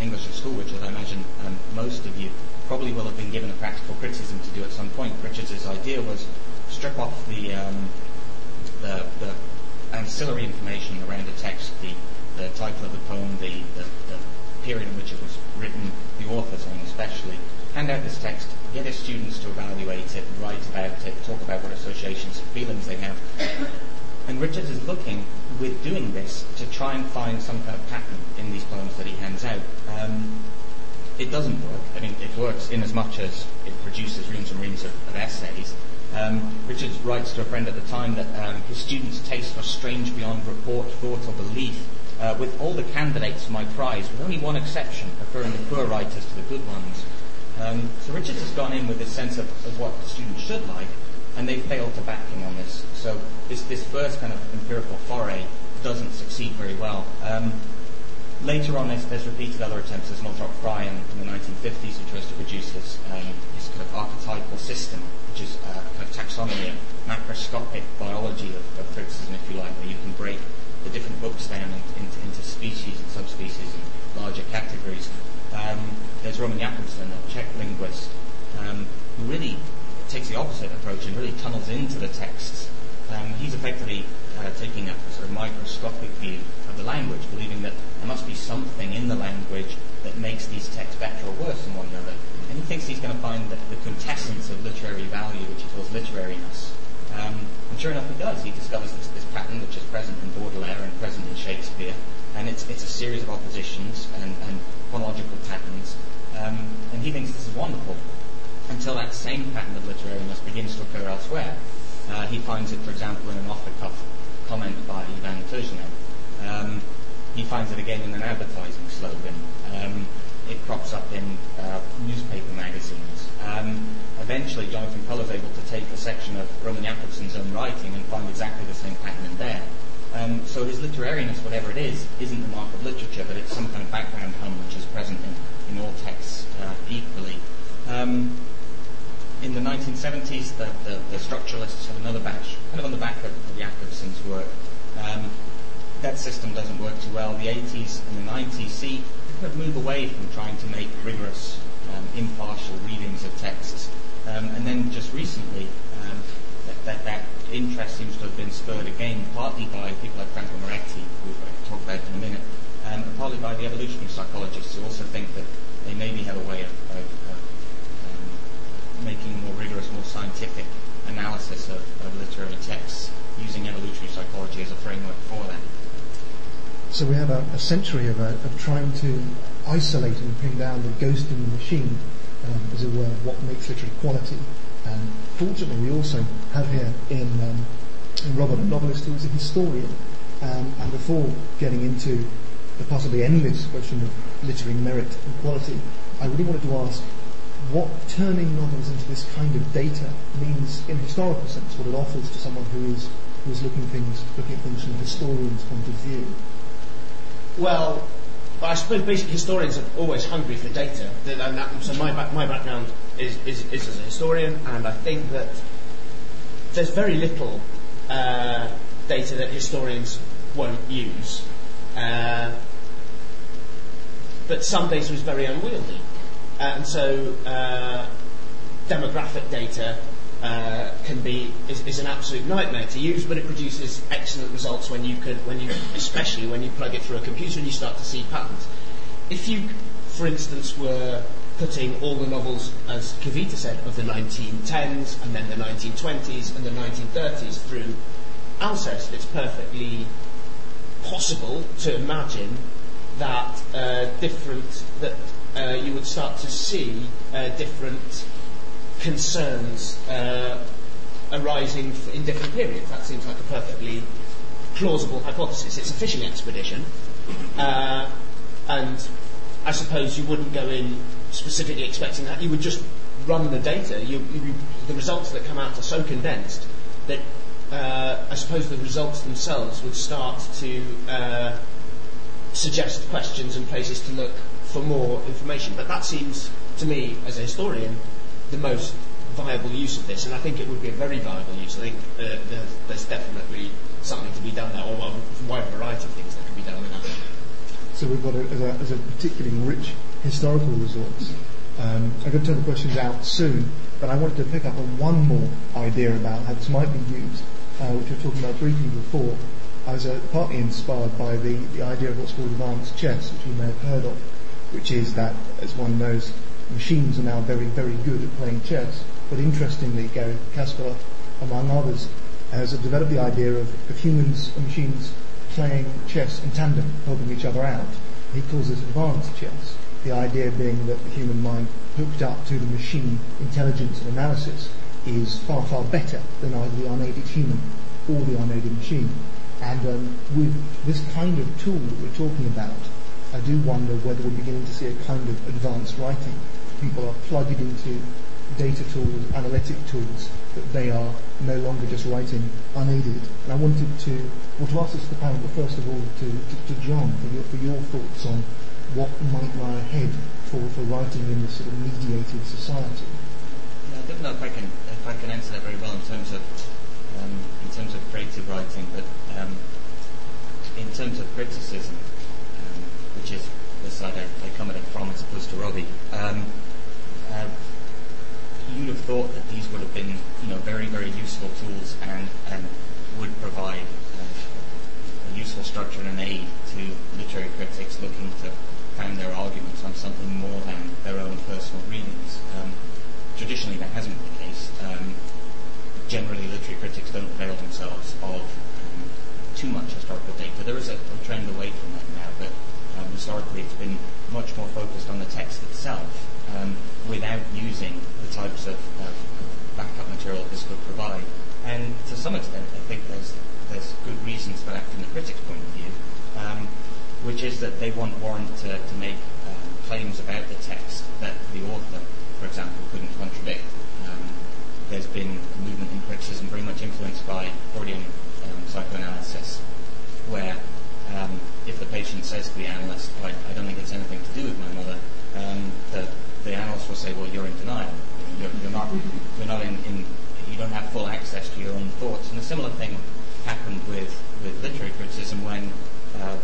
English at school, which I imagine um, most of you probably will have been given a practical criticism to do at some point. Richards' idea was strip off the, um, the, the ancillary information around a text, the, the title of the poem, the, the, the period in which it was written, the author's name especially, hand out this text, get his students to evaluate it, write about it, talk about what associations and feelings they have. And Richards is looking, with doing this, to try and find some kind of pattern in these poems that he hands out. Um, it doesn't work. I mean, it works in as much as it produces reams and reams of, of essays. Um, Richards writes to a friend at the time that um, his students' tastes are strange beyond report, thought, or belief uh, with all the candidates for my prize, with only one exception, preferring the poor writers to the good ones. Um, so Richards has gone in with this sense of, of what the students should like, and they failed to back him on this. So this, this first kind of empirical foray doesn't succeed very well. Um, later on, there's, there's, repeated other attempts. There's Northrop Frye in, the 1950s who tries to produce this, um, this kind of archetypal system, which is a kind of taxonomy, macroscopic biology of, of, criticism, if you like, where you can break the different books down into, into, into species and subspecies and larger categories. Um, there's Roman Jakobson, a Czech linguist, um, who really takes the opposite approach and really tunnels into the texts. Um, he's effectively uh, taking a sort of microscopic view of the language, believing that there must be something in the language that makes these texts better or worse than one another. And he thinks he's going to find the, the quintessence of literary value, which he calls literariness. Um, and sure enough, he does. He discovers this, this, pattern, which is present in Baudelaire and present in Shakespeare, and it's, it's a series of oppositions and, and chronological patterns. Um, and he thinks this is wonderful until that same pattern of literariness begins to occur elsewhere. Uh, he finds it, for example, in an off-the-cuff comment by Ivan Turgenev. Um, he finds it again in an advertising slogan. Um, it crops up in uh, newspaper magazines. Um, eventually, Jonathan Culler is able to take a section of Roman Jakobson's own writing and find exactly the same pattern in there. Um, so his literariness, whatever it is, isn't the mark of literature, but it's some kind of background hum which is present in, in all texts uh, equally. Um, in the 1970s, the, the, the, structuralists had another batch, kind of on the back of, of Jakobson's work. Um, that system doesn't work too well. The 80s and the 90s see kind of move away from trying to make rigorous, um, impartial readings of texts. Um, and then just recently, um, that, that, that, interest seems to have been spurred again, partly by people like Franco Moretti, who we'll talk about in a minute, um, and partly by the evolutionary psychologists who also think that they maybe have a way of um, making a more rigorous, more scientific analysis of, of literary texts using evolutionary psychology as a framework for that. So we have a, a century of, uh, of, trying to isolate and pin down the ghost in the machine, um, as it were, what makes literary quality. And fortunately, we also have here in, um, in Robert a novelist who is a historian. Um, and before getting into the possibly endless question of literary merit and quality, I really wanted to ask what turning novels into this kind of data means in a historical sense, what it offers to someone who is who is looking things looking at things from a historian's point of view. Well, I suppose basically historians are always hungry for data. And so my, my background is, is, is, as a historian, and I think that there's very little uh, data that historians won't use. Uh, but some data is very unwieldy. Uh, and so uh, demographic data uh, can be is, is, an absolute nightmare to use, but it produces excellent results when you can when you especially when you plug it through a computer and you start to see patterns. If you, for instance, were putting all the novels, as Kavita said, of the 1910s and then the 1920s and the 1930s through Alceste, it's perfectly possible to imagine that uh, different that uh, you would start to see uh, different concerns uh, arising in different periods. That seems like a perfectly plausible hypothesis. It's a fishing expedition, uh, and I suppose you wouldn't go in specifically expecting that. You would just run the data. You, you, the results that come out are so condensed that uh, I suppose the results themselves would start to uh, suggest questions and places to look for more information. But that seems to me, as a historian, the most viable use of this, and I think it would be a very viable use. I think uh, there's definitely something to be done there, or a wide variety of things that can be done with that. So we've got, a, as, a, as a particularly rich historical resource, um, I'm going to turn the questions out soon, but I wanted to pick up on one more idea about how this might be used, uh, which we were talking about briefly before. I was uh, partly inspired by the, the idea of what's called advanced chess, which you may have heard of, which is that, as one knows, machines are now very, very good at playing chess. But interestingly, Garry Kasparov, among others, has developed the idea of, of humans and machines playing chess in tandem, helping each other out. He calls this advanced chess. The idea being that the human mind hooked up to the machine intelligence and analysis is far, far better than either the unaided human or the unaided machine. And um, with this kind of tool that we're talking about, I do wonder whether we're beginning to see a kind of advanced writing people are plugged into data tools, analytic tools, that they are no longer just writing unaided. And I wanted to, well, to ask this to the panel, but first of all to, to, to Jon for your, for your thoughts on what might lie ahead for, for writing in this sort of mediated society. Yeah, I don't know if I can if I can answer that very well in terms of um, in terms of creative writing, but um, in terms of criticism, which is the side I, I it from as opposed to Robbie. Um, uh, you'd have thought that these would have been, you know, very, very useful tools and, and would provide uh, a useful structure and an aid to literary critics looking to found their arguments on something more than their own personal readings. Um, traditionally, that hasn't been the case. Um, generally, literary critics don't avail themselves of um, too much historical data. There is a, a trend away from that historically, it's been much more focused on the text itself um, without using the types of uh, backup material this would provide. And to some extent, I think there's there's good reasons for that from the critic's point of view, um, which is that they want Warren to, to make um, claims about the text that the author, for example, couldn't contradict. Um, there's been a movement in criticism very much influenced by Freudian um, psychoanalysis, where um, if the patient says to the analyst, oh, I, I don't think it's anything to do with my mother, um, the, the analyst will say, well, you're in denial. You're, you're not, you're not in, in, you don't have full access to your own thoughts. And a similar thing happened with, with literary criticism when uh,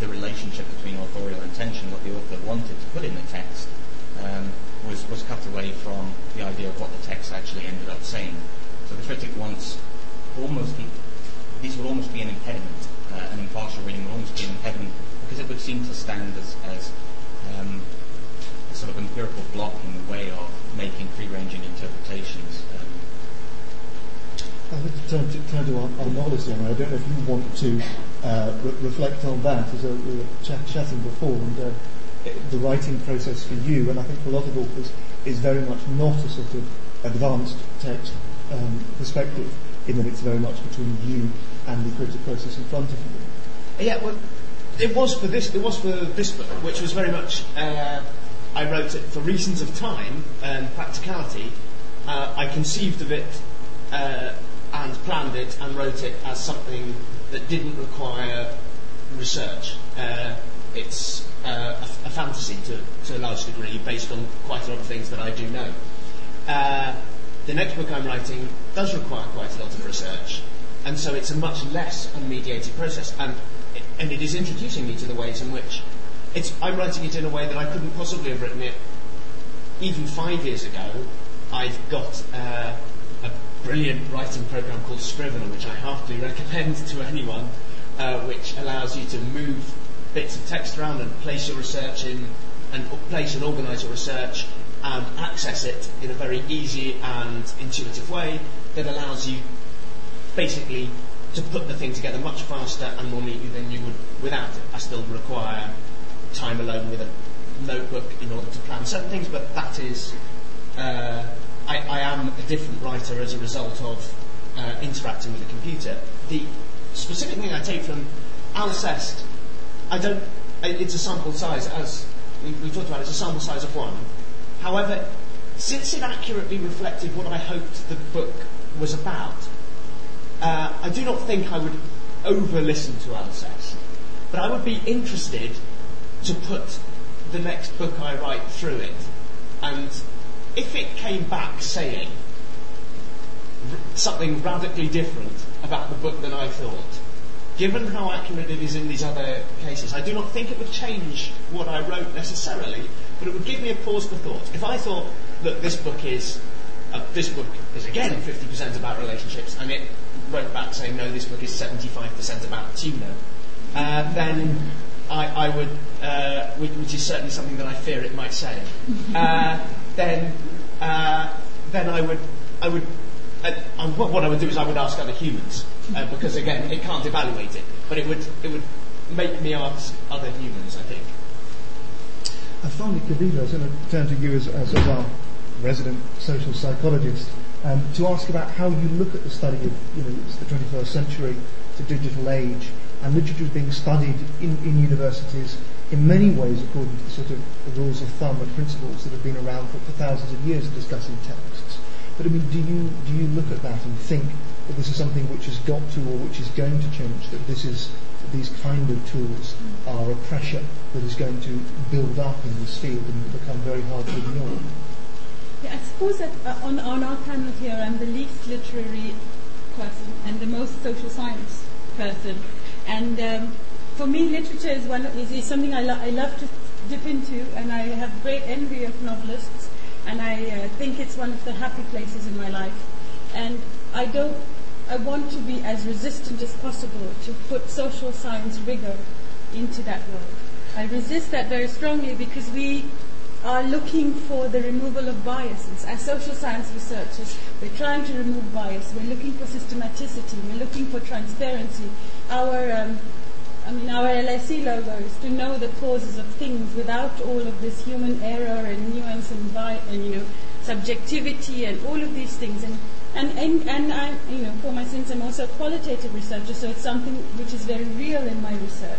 the relationship between authorial intention, what the author wanted to put in the text, um, was, was cut away from the idea of what the text actually ended up saying. So the critic wants almost, these will almost be an impediment. Uh, an impartial reading would almost be an impediment because it would seem to stand as, as um, a sort of empirical block in the way of making free-ranging interpretations. Um, I would turn to, turn to our, our novelist. I don't know if you want to uh, re- reflect on that as a, we were chat, chatting before, and uh, the writing process for you, and I think for a lot of authors, is very much not a sort of advanced text um, perspective, in that it's very much between you and the creative process in front of you. Yeah, well, it was for this. It was for this book, which was very much. Uh, I wrote it for reasons of time and practicality. Uh, I conceived of it uh, and planned it and wrote it as something that didn't require research. Uh, it's uh, a, a, fantasy to, to, a large degree, based on quite a lot of things that I do know. Uh, the next book I'm writing does require quite a lot of research, and so it's a much less unmediated process, and it, and it is introducing me to the ways in which it's. I'm writing it in a way that I couldn't possibly have written it even five years ago. I've got uh, a brilliant writing program called Scrivener, which I heartily recommend to anyone, uh, which allows you to move bits of text around and place your research in, and place and organise your research and access it in a very easy and intuitive way that allows you basically to put the thing together much faster and more neatly than you would without it. I still require time alone with a notebook in order to plan certain things, but that is, uh, I, I, am a different writer as a result of uh, interacting with a computer. The specific thing I take from Alceste, I don't, it's a sample size, as we, we talked about, it's a sample size of one. However, since it accurately reflected what I hoped the book was about, uh, I do not think I would over listen to Alceste, but I would be interested to put the next book I write through it. And if it came back saying r- something radically different about the book than I thought, given how accurate it is in these other cases, I do not think it would change what I wrote necessarily, but it would give me a pause for thought. If I thought that this book is uh, this book is again 50% about relationships, and it wrote back saying no, this book is 75% about tuna, uh, then I, I would, uh, which, which, is certainly something that I fear it might say, uh, then uh, then I would I would uh, what I would do is I would ask other humans because again it can't evaluate it, but it would it would make me ask other humans. I think. And finally, Kavita, I was going to turn to you as, as, as our resident social psychologist um, to ask about how you look at the study of you know, the 21st century, the digital age, and literature is being studied in, in universities in many ways according to the sort of rules of thumb and principles that have been around for, for thousands of years of discussing texts. But I mean, do you do you look at that and think that this is something which has got to or which is going to change? That this is these kind of tools are a pressure that is going to build up in this field and become very hard to ignore. Yeah, I suppose that uh, on, on our panel here, I'm the least literary person and the most social science person. And um, for me, literature is one is, is something I, lo- I love to dip into, and I have great envy of novelists, and I uh, think it's one of the happy places in my life. And I don't, I want to be as resistant as possible to put social science rigor into that world. I resist that very strongly because we are looking for the removal of biases. As social science researchers, we're trying to remove bias. We're looking for systematicity. We're looking for transparency. Our, um, I mean, our LSE logo is to know the causes of things without all of this human error and nuance and, bi- and you know, subjectivity and all of these things. And and, and, and I, you know, for my sins, I'm also a qualitative researcher, so it's something which is very real in my research.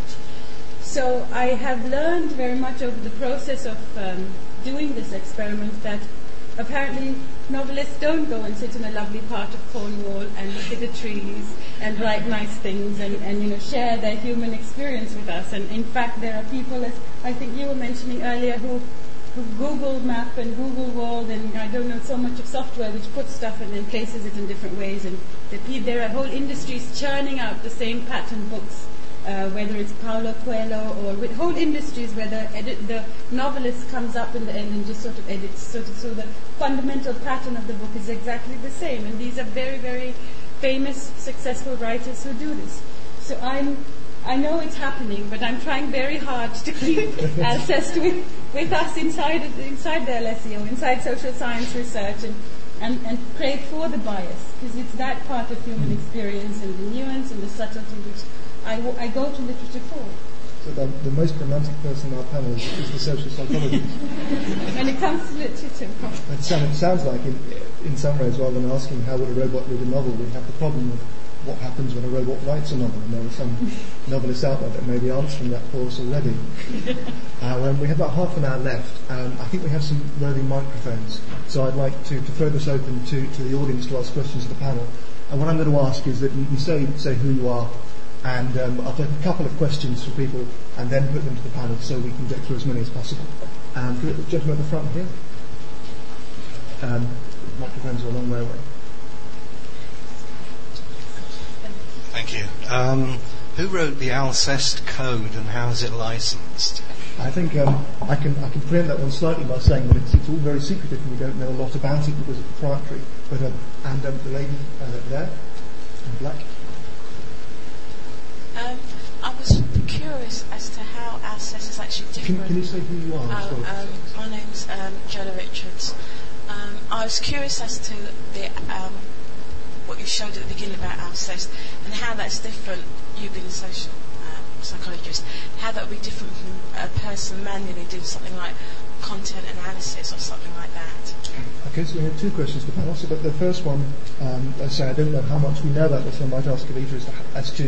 So I have learned very much over the process of um, doing this experiment that apparently novelists don't go and sit in a lovely part of Cornwall and look at the trees and write nice things and, and you know share their human experience with us. And in fact, there are people, as I think you were mentioning earlier, who who Google Map and Google World and I don't know so much of software which puts stuff and then places it in different ways and the, there are whole industries churning out the same pattern books uh, whether it's Paulo Coelho or with whole industries where the, edit, the novelist comes up in the end and just sort of edits. Sort of, so the fundamental pattern of the book is exactly the same. And these are very, very famous, successful writers who do this. So I'm, I know it's happening, but I'm trying very hard to keep [LAUGHS] Alceste with, with us inside, inside the LSE, inside social science research, and, and, and pray for the bias, because it's that part of human experience and the nuance and the subtlety which I, w- I go to literature for. So the, the most romantic person in our panel is, is the social psychologist. when it comes to literature. It, sound, it sounds like, in, in some ways, rather than asking how would a robot read a novel, we have the problem of what happens when a robot writes a novel. And there are some [LAUGHS] novelists out there that may be answering that for us already. [LAUGHS] uh, um, we have about half an hour left. Um, I think we have some roving microphones. So I'd like to, to throw this open to, to the audience to ask questions of the panel. And what I'm going to ask is that you can say, say who you are, and um, I'll take a couple of questions from people and then put them to the panel so we can get through as many as possible. Um, the gentleman at the front here. Um, microphones are a long way away. Thank you. Um, who wrote the Alceste code and how is it licensed? I think um, I can I can preempt that one slightly by saying that it's, it's, all very secretive and we don't know a lot about it because it's proprietary. But um, and um, the lady uh, there, in black. Um, I was curious as to how Alceste is actually different. Can, can you say who you are? Oh, um, my name's um, Jenna Richards. Um, I was curious as to the um, what you showed at the beginning about Alceste and how that's different. You being a social uh, psychologist, how that would be different from a person manually doing something like content analysis or something like that. Okay, so we have two questions to the panel. So, but the first one, um, I say I don't know how much we know about this. I might ask Kavita as to, as to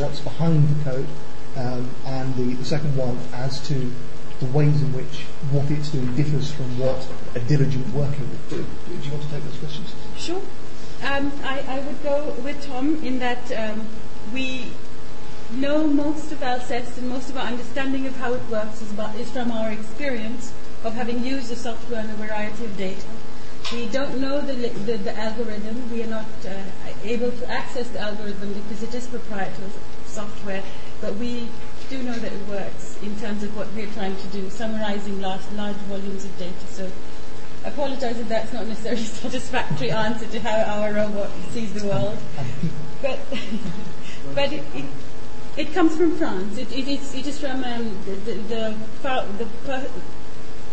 what's behind the code, um, and the, the second one as to the ways in which what it's doing differs from what a diligent worker would do. Do you want to take those questions? Sure. Um, I, I, would go with Tom in that um, we know most of Alceste and most of our understanding of how it works is, about, is from our experience of having used the software and a variety of data. We don't know the, the, the algorithm. We are not uh, able to access the algorithm because it is proprietary software, but we do know that it works in terms of what we're trying to do, summarizing large, large volumes of data. So I apologize if that's not necessarily [LAUGHS] a satisfactory answer to how our robot sees the world. But, [LAUGHS] but it, it, it, comes from France. It, it, is, it is from um, the, the, the, the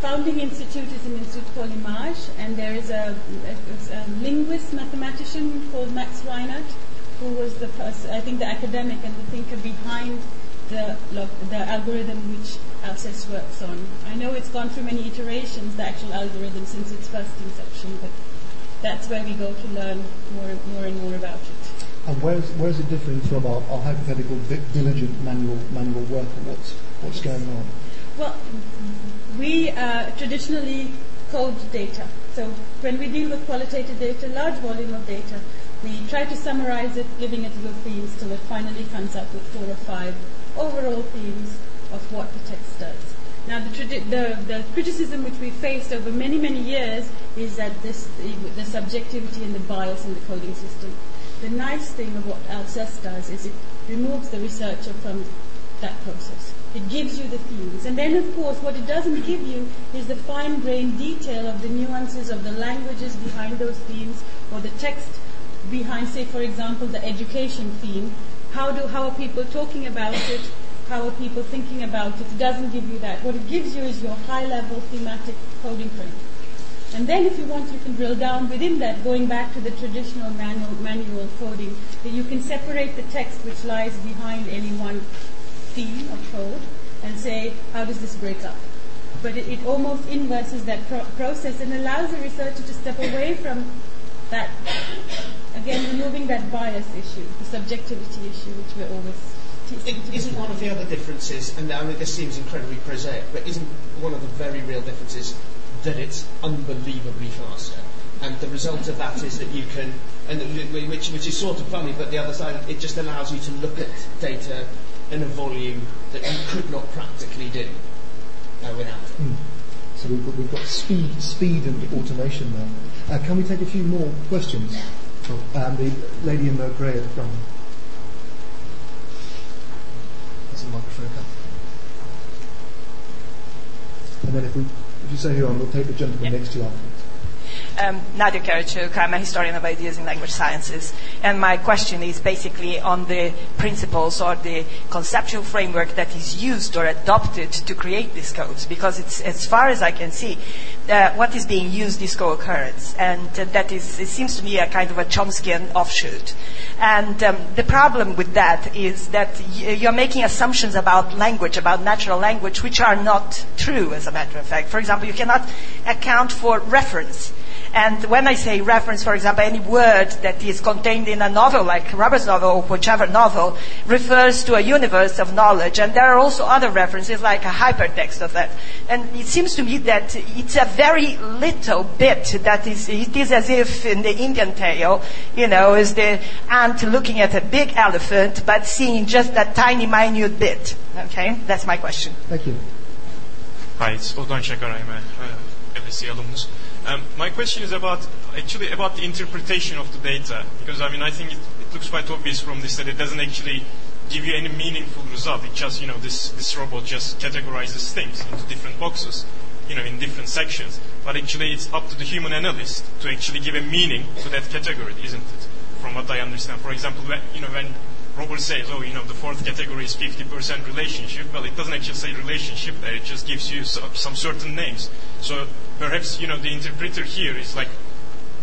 founding institute is an institute called Image, and there is a, a, a linguist, mathematician called Max Reinert, who was the person, I think the academic and the thinker behind the, the algorithm which Alceste works on. I know it's gone through many iterations, the actual algorithm, since its first inception, but that's where we go to learn more, and more and more about it. And where is, where is it differing from our, our hypothetical diligent manual manual work? What's what's going on? Well, we uh, traditionally code data. So when we deal with qualitative data, large volume of data, we try to summarize it, giving it little themes till it finally comes up with four or five overall themes of what the text does. Now, the, tradi- the, the criticism which we faced over many, many years is that this, the subjectivity and the bias in the coding system. The nice thing of what Alceste does is it removes the researcher from that process. It gives you the themes. And then, of course, what it doesn't give you is the fine grained detail of the nuances of the languages behind those themes or the text behind, say, for example, the education theme. How, do, how are people talking about it? How are people thinking about it? It doesn't give you that. What it gives you is your high level thematic coding frame. And then, if you want, you can drill down within that, going back to the traditional manual, manual coding, that you can separate the text which lies behind any one theme code and say, how does this break up? But it, it almost inverses that pro- process and allows the researcher to step away from that, again, removing that bias issue, the subjectivity issue, which we're always. It isn't one of the other differences, and I mean this seems incredibly prosaic, but isn't one of the very real differences that it's unbelievably faster? And the result of that is that you can, and which which is sort of funny, but the other side, it just allows you to look at data in a volume that you could not practically do uh, without it. Mm. So we've got, we've got speed, speed and automation there. Uh, can we take a few more questions? Um, the lady in the grey at the front. That's a microphone up. And then if we, if you say who on, we'll take the gentleman next to you afterwards. Um, Nadia Karachuk, I'm a historian of ideas in language sciences. And my question is basically on the principles or the conceptual framework that is used or adopted to create these codes. Because it's, as far as I can see, uh, what is being used is co-occurrence. And uh, that is, it seems to me a kind of a Chomskyan offshoot. And um, the problem with that is that y- you're making assumptions about language, about natural language, which are not true, as a matter of fact. For example, you cannot account for reference. And when I say reference, for example, any word that is contained in a novel, like Robert's novel or whichever novel, refers to a universe of knowledge. And there are also other references, like a hypertext of that. And it seems to me that it's a very little bit that is, it is as if in the Indian tale, you know, is the ant looking at a big elephant, but seeing just that tiny, minute bit. Okay? That's my question. Thank you. Hi, it's Odan Shakar. I'm a uh, LSE alumnus. Um, my question is about actually about the interpretation of the data because I mean I think it, it, looks quite obvious from this that it doesn't actually give you any meaningful result. It just you know this this robot just categorizes things into different boxes, you know, in different sections. But actually, it's up to the human analyst to actually give a meaning to that category, isn't it? From what I understand, for example, when, you know when Robert says, oh, you know, the fourth category is 50% relationship. Well, it doesn't actually say relationship there. It just gives you some, some certain names. So perhaps, you know, the interpreter here is like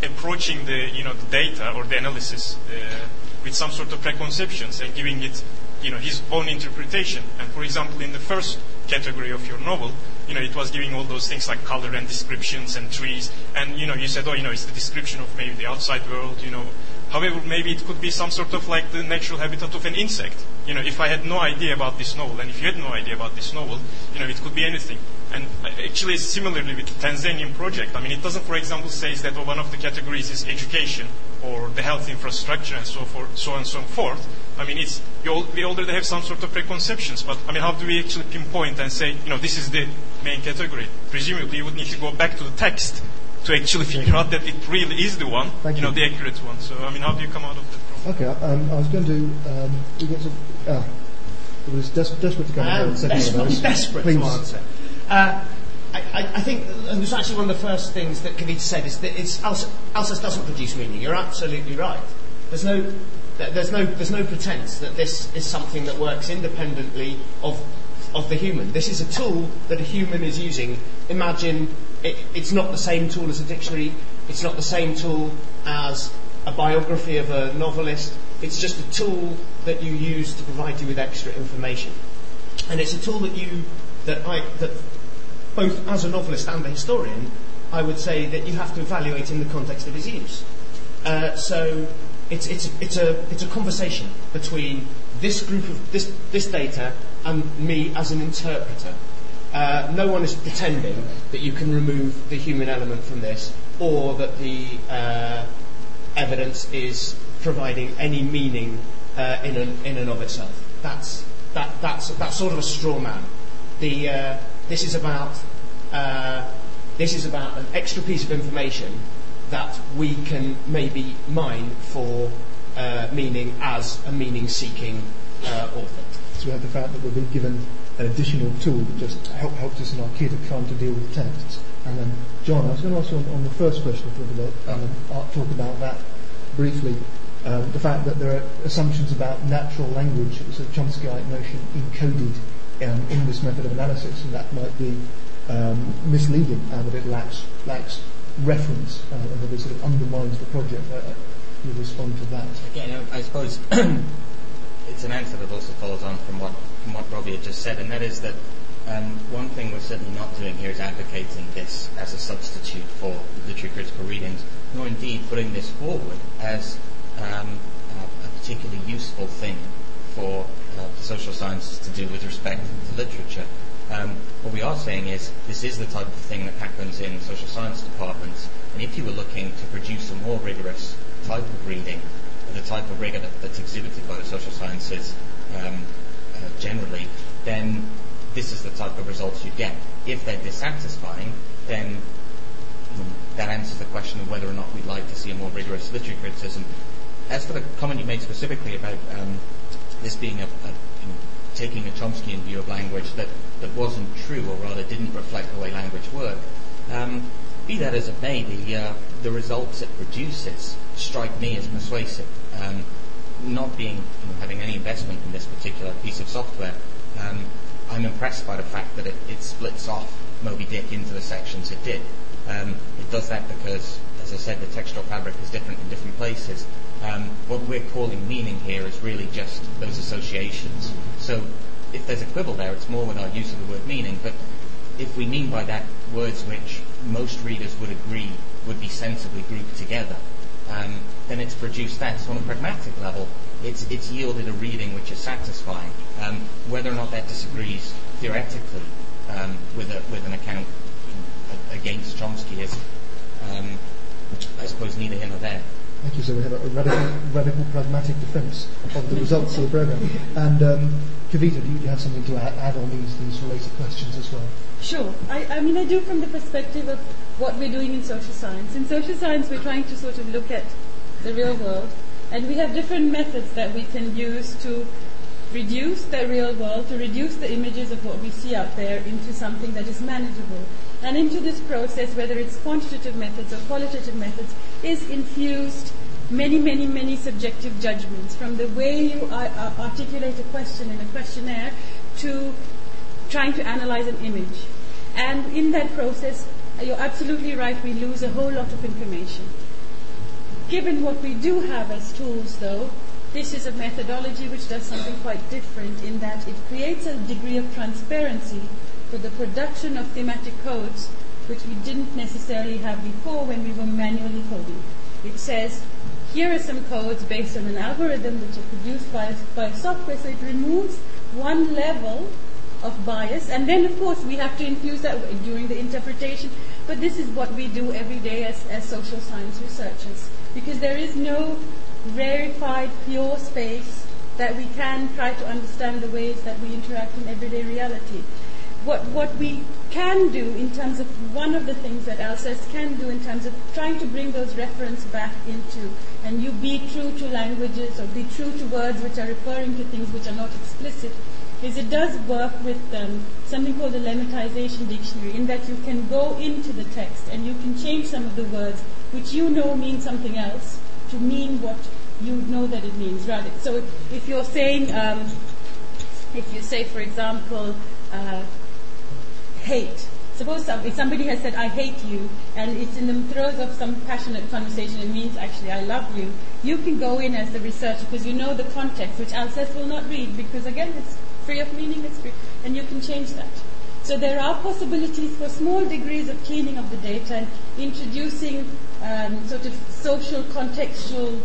approaching the, you know, the data or the analysis uh, with some sort of preconceptions and giving it, you know, his own interpretation. And for example, in the first category of your novel, you know, it was giving all those things like color and descriptions and trees. And, you know, you said, oh, you know, it's the description of maybe the outside world, you know, However, maybe it could be some sort of like the natural habitat of an insect. You know, if I had no idea about this novel, and if you had no idea about this novel, you know, it could be anything. And uh, actually, similarly with the Tanzanian project, I mean, it doesn't, for example, say that oh, one of the categories is education or the health infrastructure and so forth, so on and so forth. I mean, it's we already have some sort of preconceptions, but I mean, how do we actually pinpoint and say, you know, this is the main category? Presumably, you would need to go back to the text to actually figure out that it really is the one, Thank you know, you. the accurate one. So, I mean, how do you come out of that problem? Okay, um, I was going to. Um, we got some. Uh, it was des- desperate to come I up am with a second desperate, one desperate Please. to answer. Uh, I, I, I think, and it's actually one of the first things that Kavita said is that it's, Alceste, Alceste doesn't produce meaning. You're absolutely right. There's no, there's no, there's no pretense that this is something that works independently of, of the human. This is a tool that a human is using. Imagine it, it's not the same tool as a dictionary. It's not the same tool as a biography of a novelist. It's just a tool that you use to provide you with extra information. And it's a tool that you, that I, that both as a novelist and a historian, I would say that you have to evaluate in the context of its use. Uh, so it's, it's, it's, a, it's a conversation between this group of this, this data and me as an interpreter. Uh, no one is pretending that you can remove the human element from this or that the uh, evidence is providing any meaning uh, in, and, in and of itself. That's, that, that's, that's sort of a straw man. The, uh, this, is about, uh, this is about an extra piece of information that we can maybe mine for meaning as a meaning seeking author. So we have the fact that we've been given an additional tool that just help, helps us in our of trying to deal with texts. And then, Jon, I was going to ask you on, on the first question, talk about, um, talk about that briefly. Um, the fact that there are assumptions about natural language, it's a Chomskyite notion, encoded um, in this method of analysis, and that might be um, misleading and that it lacks, lacks reference uh, and that it sort of undermines the project. Uh, you respond to that? Again, I suppose [CLEARS THROAT] it's an answer that also follows on from what from what Robbie had just said, and that is that um, one thing we're certainly not doing here is advocating this as a substitute for literary critical readings, nor indeed putting this forward as um, a, a, particularly useful thing for uh, social sciences to do with respect to literature. Um, what we are saying is this is the type of thing that happens in social science departments, and if you were looking to produce a more rigorous type of reading, the type of rigor that, that's exhibited by the social sciences um, generally, then this is the type of results you get. If they're dissatisfying, then that answers the question of whether or not we'd like to see a more rigorous literary criticism. As for the comment you made specifically about um, this being a, a you know, taking a Chomskyan view of language that, that wasn't true, or rather didn't reflect the way language worked, um, be that as it may, the, uh, the results it produces strike me as persuasive. Um, not being, you know, having any investment in this particular piece of software, um, I'm impressed by the fact that it, it, splits off Moby Dick into the sections it did. Um, it does that because, as I said, the textual fabric is different in different places. Um, what we're calling meaning here is really just those associations. So if there's a quibble there, it's more with our use of the word meaning. But if we mean by that words which most readers would agree would be sensibly grouped together, um, then it's produced that. So on a pragmatic level, it's, it's yielded a reading which is satisfying. Um, whether or not that disagrees theoretically um, with, a, with an account against Chomsky is, um, I suppose, neither here nor there. Thank you. So we have a radical, radical pragmatic defence of the results of the programme. And um, Kavita, do you have something to add, add on these, these related questions as well? Sure. I, I mean, I do from the perspective of what we're doing in social science. In social science, we're trying to sort of look at the real world, and we have different methods that we can use to reduce the real world, to reduce the images of what we see out there into something that is manageable. And into this process, whether it's quantitative methods or qualitative methods, is infused many, many, many subjective judgments from the way you articulate a question in a questionnaire to trying to analyze an image. And in that process, you're absolutely right, we lose a whole lot of information. Given what we do have as tools, though, this is a methodology which does something quite different in that it creates a degree of transparency for the production of thematic codes which we didn't necessarily have before when we were manually coding. It says, here are some codes based on an algorithm which are produced by, by software, so it removes one level of bias. And then, of course, we have to infuse that during the interpretation. But this is what we do every day as, as social science researchers. Because there is no rarefied, pure space that we can try to understand the ways that we interact in everyday reality. What, what we can do in terms of one of the things that Alceste can do in terms of trying to bring those reference back into, and you be true to languages or be true to words which are referring to things which are not explicit, is it does work with um, something called the lemmatization dictionary, in that you can go into the text and you can change some of the words which you know mean something else to mean what you know that it means. rather. So if you're saying, um, if you say, for example, uh, hate. Suppose if somebody has said, I hate you, and it's in the throes of some passionate conversation, it means actually, I love you. You can go in as the researcher because you know the context, which Alceste will not read because, again, it's free of meaning, it's free, and you can change that. So there are possibilities for small degrees of cleaning of the data and introducing um, sort of social contextual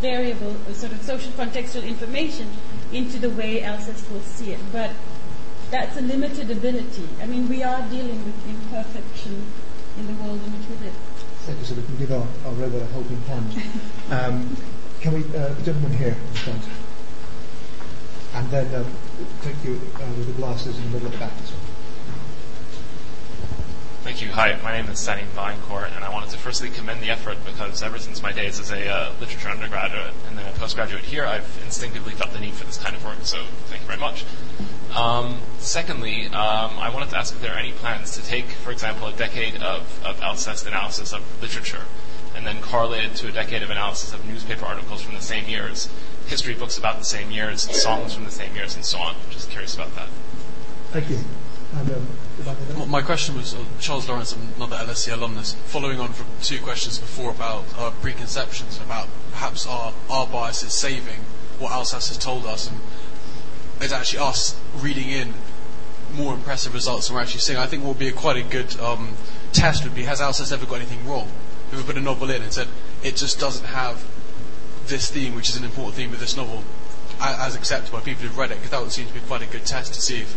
variable, sort of social contextual information into the way Alceste will see it. But that's a limited ability. I mean, we are dealing with imperfection in the world in which we live. Thank you, so we can give our, our robot a helping hand. Um, can we, uh, the gentleman here in front, and then um, take you uh, with the glasses in the middle of the back well. Thank you. Hi, my name is Sanim Vaincourt, and I wanted to firstly commend the effort because ever since my days as a uh, literature undergraduate and then a postgraduate here, I've instinctively felt the need for this kind of work, so thank you very much. Um, secondly, um, I wanted to ask if there are any plans to take, for example, a decade of, of Alceste analysis of literature and then correlate it to a decade of analysis of newspaper articles from the same years, history books about the same years, songs from the same years, and so on. Just curious about that. Thank you. And, um, well, my question was uh, Charles Lawrence, another LSE alumnus, following on from two questions before about our preconceptions, about perhaps our, our biases saving what Alceste has told us, and it's actually us reading in more impressive results than we're actually seeing. I think what would be a quite a good um, test would be has Alceste ever got anything wrong? If we put a novel in and said it just doesn't have this theme, which is an important theme of this novel, as accepted by people who've read it, because that would seem to be quite a good test to see if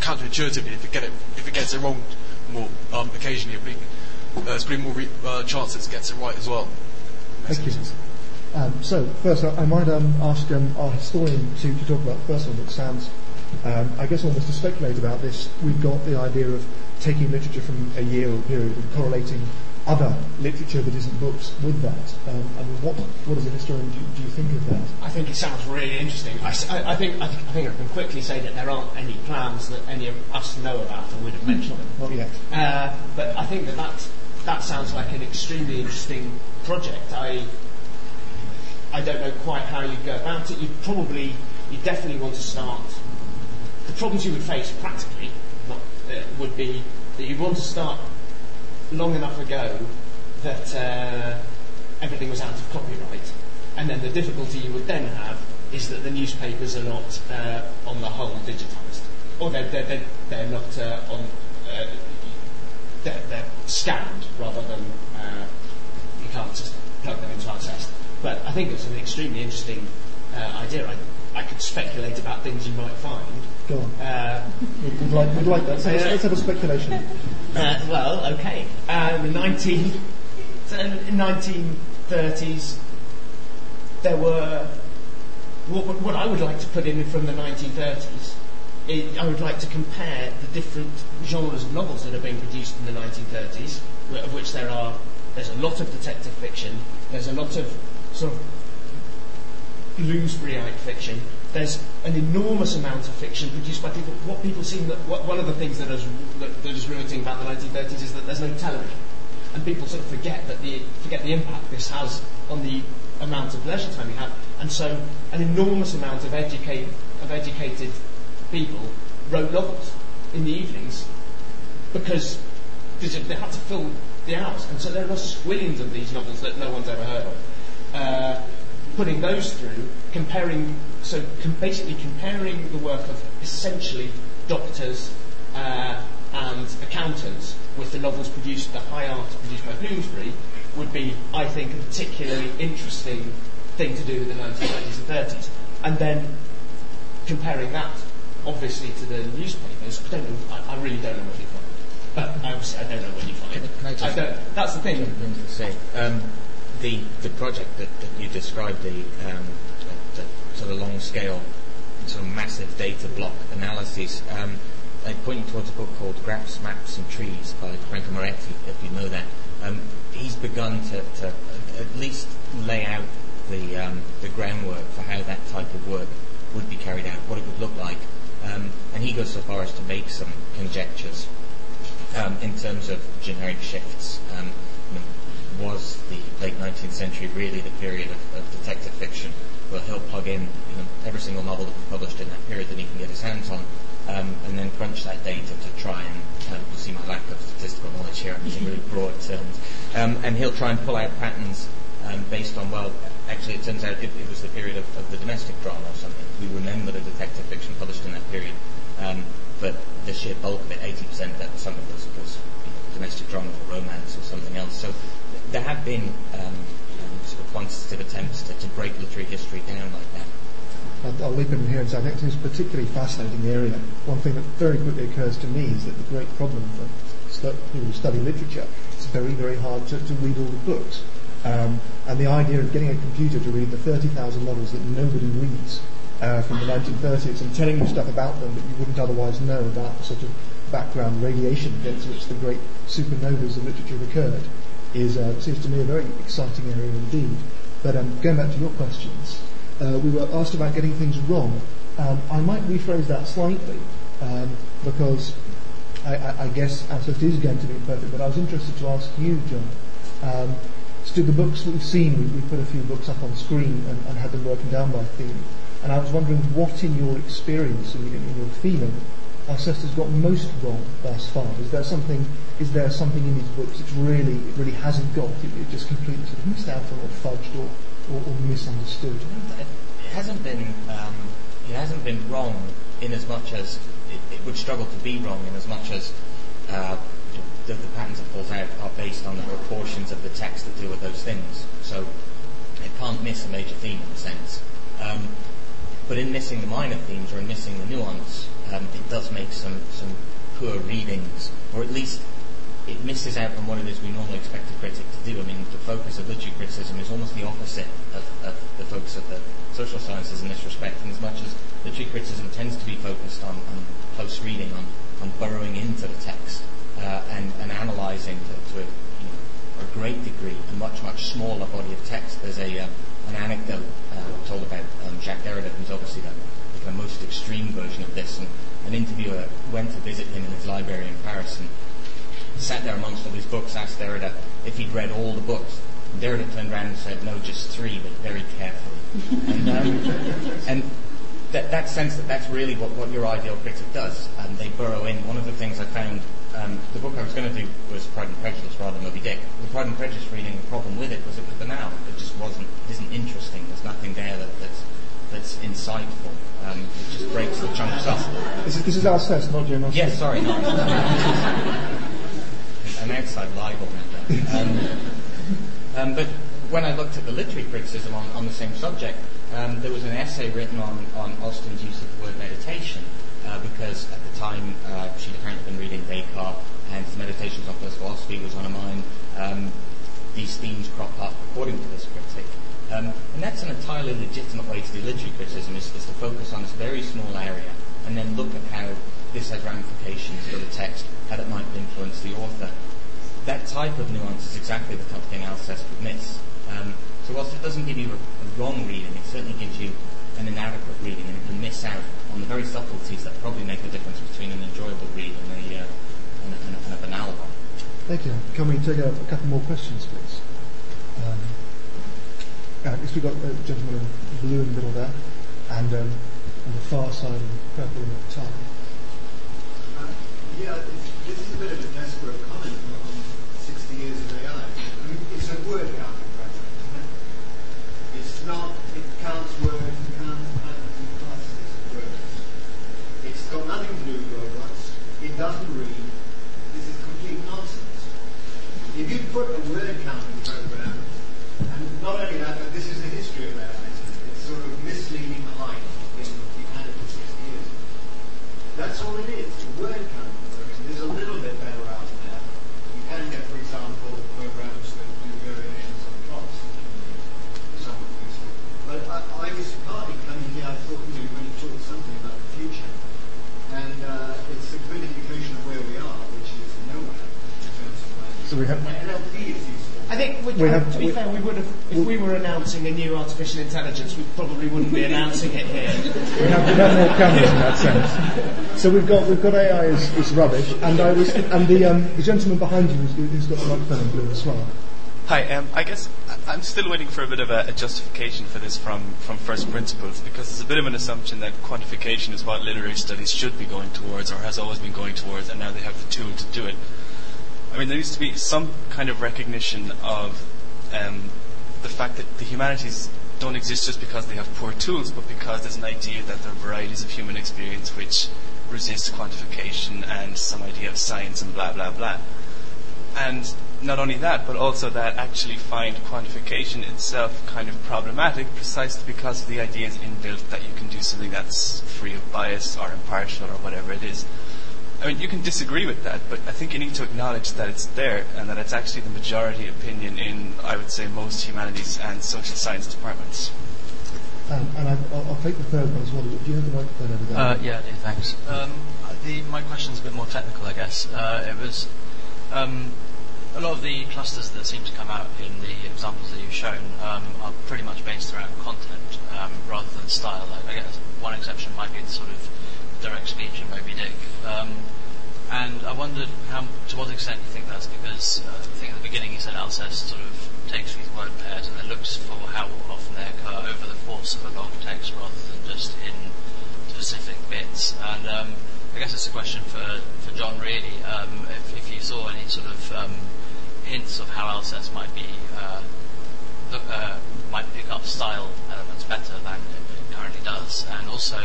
counterintuitively, if it get it if it gets it wrong more um, occasionally, uh, there's pretty more re- uh, chance it gets it right as well. Thank you. Um, so first, I, I might um, ask um, our historian to, to talk about the first one that sounds, um, I guess, almost to speculate about this. We've got the idea of taking literature from a year or period and correlating other literature that isn't books with that. Um, I mean, what, what as a historian do, do, you think of that? I think it sounds really interesting. I, I, I, think, I, think, I can quickly say that there aren't any plans that any of us know about or would have mentioned them. Not yet. Uh, but I think that, that that sounds like an extremely interesting project. I I don't know quite how you'd go about it. You'd probably you definitely want to start. The problems you would face practically not, uh, would be that you'd want to start long enough ago that uh, everything was out of copyright. And then the difficulty you would then have is that the newspapers are not, uh, on the whole, digitised. Or they're, they're, they're, not uh, on, uh, they're, they're, scanned rather than uh, you can't just plug them into Alceste. But I think it's an extremely interesting uh, idea. I, I could speculate about things you might find. Go on. Uh, we'd, we'd, like, we'd like that. So let's, let's have a speculation. Uh, well, okay. Um, 19, so in 1930s, there were what, what, I would like to put in from the 1930s. It, I would like to compare the different genres of novels that are being produced in the 1930s, of which there are. There's a lot of detective fiction. There's a lot of sort of Bloomsburyite fiction. There's an enormous amount of fiction produced by people. What people seem that what, one of the things that is that, that is riveting about the 1930s is that there's no television, and people sort of forget that the forget the impact this has on the amount of leisure time you have. And so, an enormous amount of educate of educated people wrote novels in the evenings because they had to fill the hours, and so there are squillions of these novels that no one's ever heard of. Uh, putting those through, comparing, so com- basically comparing the work of essentially doctors uh, and accountants with the novels produced, the high art produced by Bloomsbury, would be, I think, a particularly interesting thing to do in the 1920s and 30s. And then comparing that, obviously, to the newspapers, I don't know, I, I really don't know what you find. But obviously, I don't know what you find. Can, can I, just I don't, that's the thing. Um, the, the project that, that you described, the, um, the, sort of long scale, sort of massive data block analyses, um, I point towards a book called Graphs, Maps and Trees by Franco Moretti, if you know that. Um, he's begun to, to, at least lay out the, um, the groundwork for how that type of work would be carried out, what it would look like. Um, and he goes so far as to make some conjectures um, in terms of generic shifts. Um, was the late 19th century really the period of, of detective fiction? Well, he'll plug in you know, every single novel that was published in that period that he can get his hands on, um, and then crunch that data to try and um, you see my lack of statistical knowledge here. I'm using really [LAUGHS] broad terms, um, and he'll try and pull out patterns um, based on well, actually it turns out it, it was the period of, of, the domestic drama or something. We remember the detective fiction published in that period, um, but the sheer bulk of it, 80% of that was something was, was you domestic drama or romance or something else. So there have been um, sort of quantitative attempts to, to break literary history down like that. I'll, leap in here and say I think it's a particularly fascinating area. One thing that very quickly occurs to me is that the great problem for people who study literature it's very, very hard to, to read all the books. Um, and the idea of getting a computer to read the 30,000 novels that nobody reads uh, from the 1930s and telling you stuff about them that you wouldn't otherwise know about the sort of background radiation against which the great supernovas of literature occurred is, uh, seems to me a very exciting area indeed. But um, going back to your questions, uh, we were asked about getting things wrong. Um, I might rephrase that slightly um, because I, I, I guess Alceste is going to be perfect, but I was interested to ask you, Jon. Um, so the books that we've seen, we, we put a few books up on screen and, and had them broken down by theme. And I was wondering what in your experience in, in your feeling Alceste has got most wrong thus far. Is there something? Is there something in these books that really, it really hasn't got? It, it just completely sort of missed out or fudged, or, or, or misunderstood. It, hasn't been um, it hasn't been wrong in as much as it, it would struggle to be wrong in as much as uh, the, the patterns pulls out are based on the proportions of the text that deal with those things. So it can't miss a major theme in a sense. Um, but in missing the minor themes or in missing the nuance, um, it does make some, some poor readings, or at least it misses out on what it is we normally expect a critic to do. I mean, the focus of literary criticism is almost the opposite of, of the focus of the social sciences in this respect, in as much as literary criticism tends to be focused on, on close reading, on, on burrowing into the text uh, and, and analysing to, to a, you know, a great degree a much, much smaller body of text. There's a, uh, an anecdote uh, told about um, Jacques Derrida, who's obviously the, the most extreme version of this, and an interviewer went to visit him in his library in Paris and sat there amongst all these books, asked Derrida if he'd read all the books. And Derrida turned around and said, no, just three, but very carefully. [LAUGHS] and, um, and that, that sense that that's really what, what your ideal critic does. Um, they burrow in. One of the things I found, um, the book I was going to do was Pride and Prejudice rather than Moby Dick. The Pride and Prejudice reading, the problem with it was it was banal. It just wasn't, it isn't interesting. There's nothing there that, that's, that's insightful. Um, it just breaks the chunks up. This is, this is Alceste, not Austen. Yes, sorry, no. [LAUGHS] An outside libel now. Um, um, but when I looked at the literary criticism on, on the same subject, um, there was an essay written on, on Austen's use of the word meditation, uh, because at the time uh, she'd apparently been reading Descartes, and his Meditations on First Philosophy was on her mind. Um, these themes crop up, according to this critic. Um, and that's an entirely legitimate way to do literary criticism, is, is to focus on this very small area, and then look at how this has ramifications for the text, how that might influence the author. That type of nuance is exactly the type of thing Alceste would miss. Um, so whilst it doesn't give you a, a, wrong reading, it certainly gives you an inadequate reading, and it can miss out on the very subtleties that probably make the difference between an enjoyable read and a, uh, and a, and a, and a banal one. Thank you. Can we take a, couple more questions, please? Um, uh, we've got a gentleman in blue in the middle there, and um, on the far side in purple in the top. Uh, yeah, this is a bit of a desperate comment on 60 years of AI. It's a word counting isn't it? It's not, it counts words, it counts and classes words. It's got nothing to do with robots. It doesn't read. This is complete nonsense. If you put a word counting program, and not only We have- to be we- fair, we would have, if we were announcing a new artificial intelligence, we probably wouldn't be announcing it here. We have, we have more cameras in that sense. So we've got we've got AI is, is rubbish, and I was and the um, the gentleman behind you who's, who's got the microphone in blue as well. Hi, um, I guess I- I'm still waiting for a bit of a, a justification for this from, from first principles because there's a bit of an assumption that quantification is what literary studies should be going towards or has always been going towards, and now they have the tool to do it. I mean, there needs to be some kind of recognition of um, the fact that the humanities don't exist just because they have poor tools, but because there's an idea that there are varieties of human experience which resist quantification and some idea of science and blah blah blah. And not only that, but also that actually find quantification itself kind of problematic precisely because of the ideas inbuilt that you can do something that's free of bias or impartial or whatever it is. I mean, you can disagree with that, but I think you need to acknowledge that it's there and that it's actually the majority opinion in, I would say, most humanities and social science departments. Um, and I, I'll, I'll take the third one as well. Do you have the microphone over there? Uh, yeah, I do, thanks. Um, the, my question's a bit more technical, I guess. Uh, it was um, a lot of the clusters that seem to come out in the examples that you've shown um, are pretty much based around content um, rather than style. I, I guess one exception might be the sort of direct speech in Moby Dick. Um, and I wondered how, to what extent you think that's because uh, I think at the beginning you said Alceste sort of takes these word pairs and then looks for how often they occur over the course of a long text rather than just in specific bits. And um, I guess it's a question for, for Jon really. Um, if, if you saw any sort of um, hints of how Alceste might be uh, look, uh, might pick up style elements better than it currently does, and also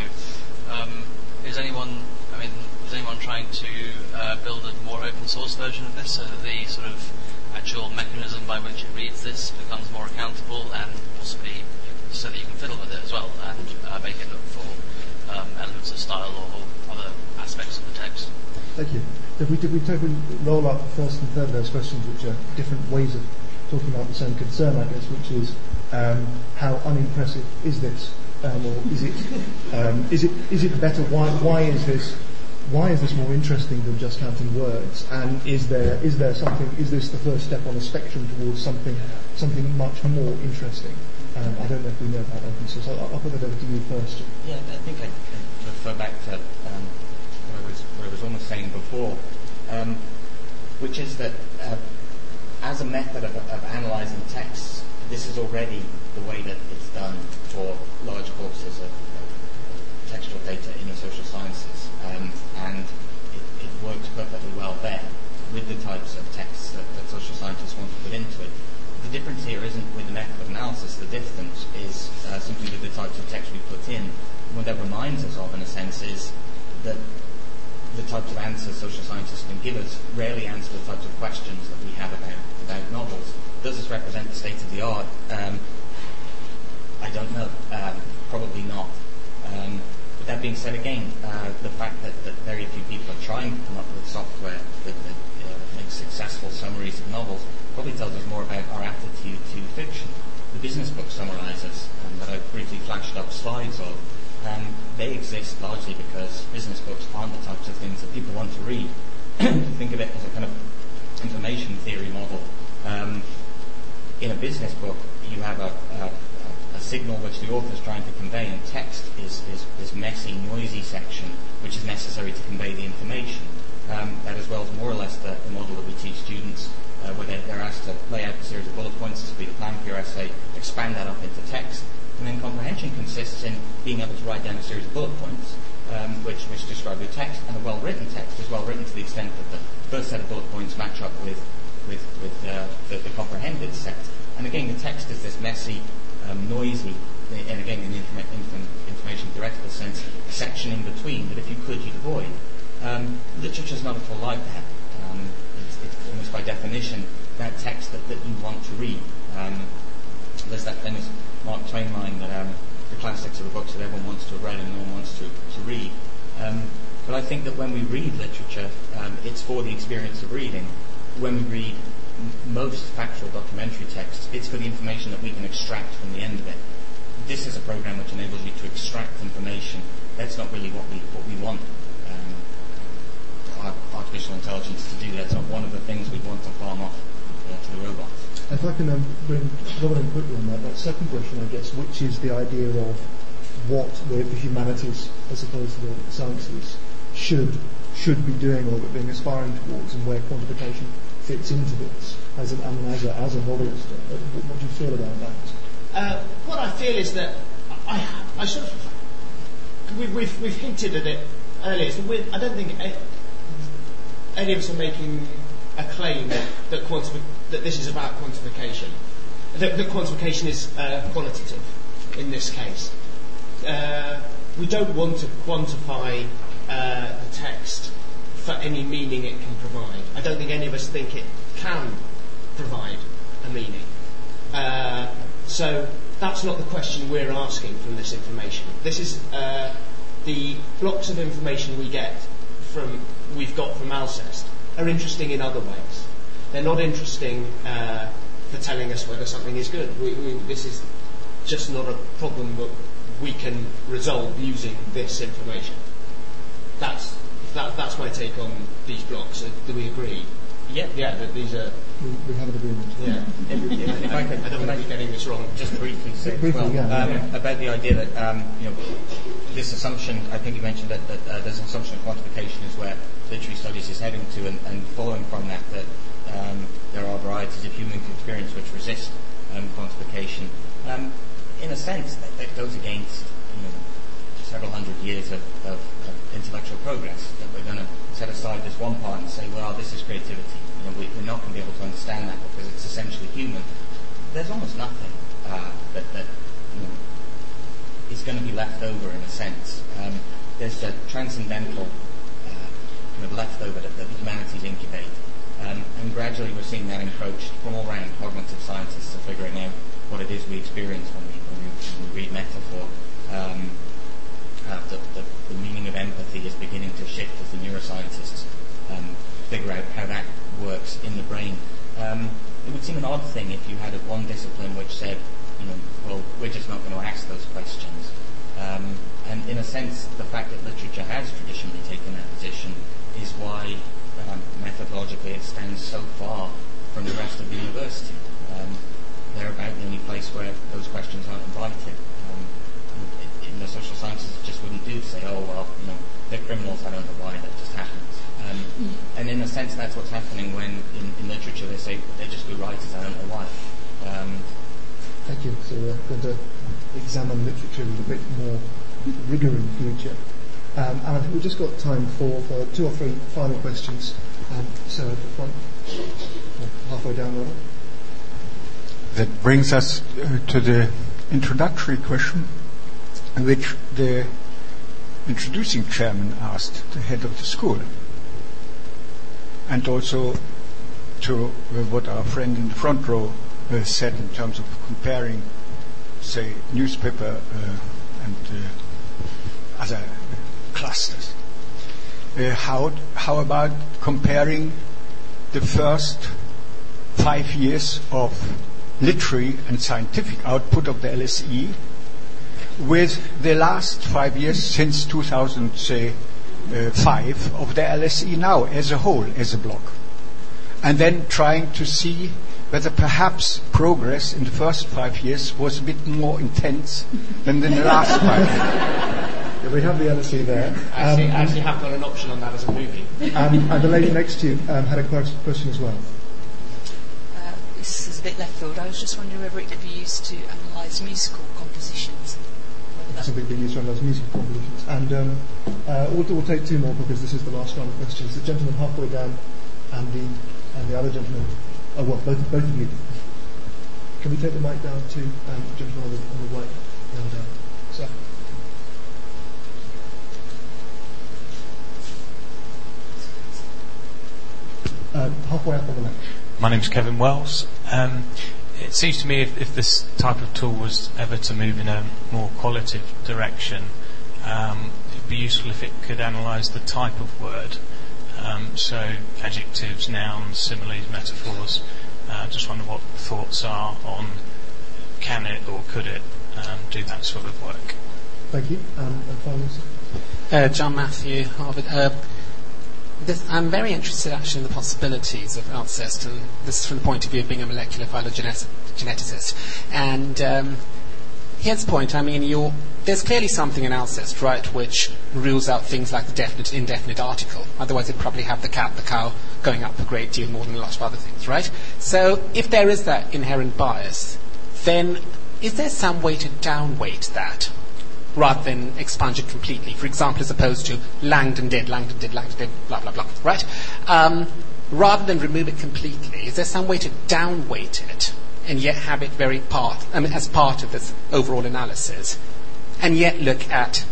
um, is anyone I mean is anyone trying to uh, build a more open source version of this so that the sort of actual mechanism by which it reads this becomes more accountable and possibly so that you can fiddle with it as well and uh, make it look for um, elements of style or, other aspects of the text. Thank you. If we, did we, we roll up the first and third of those questions, which are different ways of talking about the same concern, I guess, which is um, how unimpressive is this, um, or is it, um, is it is it better? Why why is this why is this more interesting than just counting words? And is there is there something? Is this the first step on a spectrum towards something something much more interesting? Um, I don't know if we know about open source. I'll, I'll put that over to you first. Yeah, I think I refer back to um, what, I was, what I was almost saying before, um, which is that uh, as a method of, of analyzing texts, this is already the way that it's done for large corpuses of, of textual data in the social sciences um, and it, it, works perfectly well there with the types of texts that, that, social scientists want to put into it. The difference here isn't with the method of analysis, the difference is uh, simply with the types of text we put in. What that reminds us of, in a sense, is that the types of answers social scientists can give us rarely answer the types of questions that we have about, about novels. Does this represent the state of the art? Um, I don't know. Um, probably not. Um, that being said, again, uh, the fact that, that, very few people are trying to come up with software that, that uh, makes successful summaries of novels probably tells us more about our attitude to fiction. The business book summarizers um, that I briefly flashed up slides of, um, they exist largely because business books aren't the types of things that people want to read. [CLEARS THROAT] Think of it as a kind of information theory model. In a business book, you have a, a a signal which the author is trying to convey, and text is, is this messy, noisy section which is necessary to convey the information. Um, that as well as more or less the, the model that we teach students, uh, where they're, they're, asked to lay out a series of bullet points, this will be the plan for your essay, expand that up into text. And then comprehension consists in being able to write down a series of bullet points um, which, which describe your text, and a well-written text is well written to the extent that the first set of bullet points match up with, with, with uh, the, the comprehended set. And again, the text is this messy, um, noisy, and again in the information directed sense, section in between that if you could, you'd avoid. Um, Literature is not at all like that. Um, it's, it's, almost by definition that text that, that you want to read. Um, there's that famous Mark Twain line that um, the classics are the books that everyone wants to have read and no one wants to, to read. Um, but I think that when we read literature, it's for the experience of reading. When we read most factual documentary texts, it's for the information that we can extract from the end of it. This is a program which enables you to extract information. That's not really what we what we want um, artificial intelligence to do. That's not one of the things we want to farm off uh, to the robots. If I can um, bring in quickly on that, that second question, I guess, which is the idea of what the, the humanities, as opposed to the sciences, should should be doing or being aspiring towards, and where quantification fits into this as, an, I mean, as, a, as a novelist? What do you feel about that? Uh, what I feel is that I, I sort of we, we've, we've hinted at it earlier. So I don't think any of us are making a claim that, that this is about quantification. That, that quantification is uh, qualitative in this case. Uh, we don't want to quantify uh, the text for any meaning it can provide. I don't think any of us think it can provide a meaning. Uh, so that's not the question we're asking from this information. This is uh, the blocks of information we get from we've got from Alceste are interesting in other ways. They're not interesting uh, for telling us whether something is good. We, we, this is just not a problem that we can resolve using this information. That's that, that's my take on these blocks. Uh, do we agree? Yeah. Yeah, that these are. We, we have an agreement. Yeah. If, if I, could, [LAUGHS] I don't want to be getting this wrong. Just briefly say Briefly, well, yeah, um, yeah. about the idea that um, you know this assumption. I think you mentioned that, that uh, there's an assumption of quantification is where literary studies is heading to, and, and following from that, that um, there are varieties of human experience which resist um, quantification. Um, in a sense, that, that goes against you know, several hundred years of, of, of intellectual progress. That we're going to set aside this one part and say, well, this is creativity. You know, we, we're not going to be able to understand that because it's essentially human. There's almost nothing uh, that, that you know, is going to be left over in a sense. Um, there's a transcendental uh, kind of leftover that, that the humanities incubate. Um, and gradually we're seeing that encroached from all around. Cognitive scientists are figuring out what it is we experience when we, when we, when we read metaphor. Um, the, the, the meaning of empathy is beginning to shift as the neuroscientists um, figure out how that works in the brain. Um, it would seem an odd thing if you had one discipline which said, you know, well, we're just not going to ask those questions. Um, and in a sense, the fact that literature has traditionally taken that position is why um, methodologically it stands so far from the rest of the university. Um, they're about the only place where those questions aren't invited. In the social sciences, just wouldn't do to say, oh, well, you know, they're criminals, I don't know why, that just happens. Um, and in a sense, that's what's happening when in, in literature they say they're just good writers, I don't know why. Um, Thank you. So we're going to examine literature with a bit more rigour in future. Um, and I think we've just got time for, for two or three final questions. Um, so at the front, halfway down the road. That brings us uh, to the introductory question, which the introducing chairman asked the head of the school, and also to uh, what our friend in the front row uh, said in terms of comparing, say, newspaper uh, and other clusters. How, how about comparing the first five years of literary and scientific output of the LSE with the last five years since 2005 of the LSE now as a whole, as a block. And then trying to see whether perhaps progress in the first five years was a bit more intense than in the last five. [LAUGHS] Yeah, we have the LSE there. Actually, Um, actually have got an option on that as a movie. um, and the lady next to you um, had a question as well. Uh, this is a bit left field. I was just wondering whether it could be used to analyse musical compositions. Being used to analyse music compositions. And um, uh, we'll, we'll take two more because this is the last round of questions. The gentleman halfway down and the, and the other gentleman. Oh, well, both, both of you. Can we take the mic down to um, the gentleman on the, on the right? And, uh, sir. Uh, halfway up on the left. My name's Kevin Wells. Um, it seems to me if, if this type of tool was ever to move in a more qualitative direction, um, it'd be useful if it could analyse the type of word. Um, so adjectives, nouns, similes, metaphors. Uh, just wonder what thoughts are on can it or could it um, do that sort of work. Thank you. Um, and finally, sir. Uh, John Matthew, Harvard. Uh, this, I'm very interested actually in the possibilities of Alceste, and this is from the point of view of being a molecular phylogeneticist. And um, here's the point. I mean, you're, there's clearly something in Alceste, right, which rules out things like the definite, indefinite article. Otherwise, it'd probably have the cat, the cow going up a great deal more than a lot of other things, right? So, if there is that inherent bias, then is there some way to downweight that? Rather than expunge it completely. For example, as opposed to Langdon did, Langdon did, Langdon did, blah, blah, blah, right? Um, rather than remove it completely, is there some way to downweight it and yet have it very part, I mean, as part of this overall analysis, and yet look at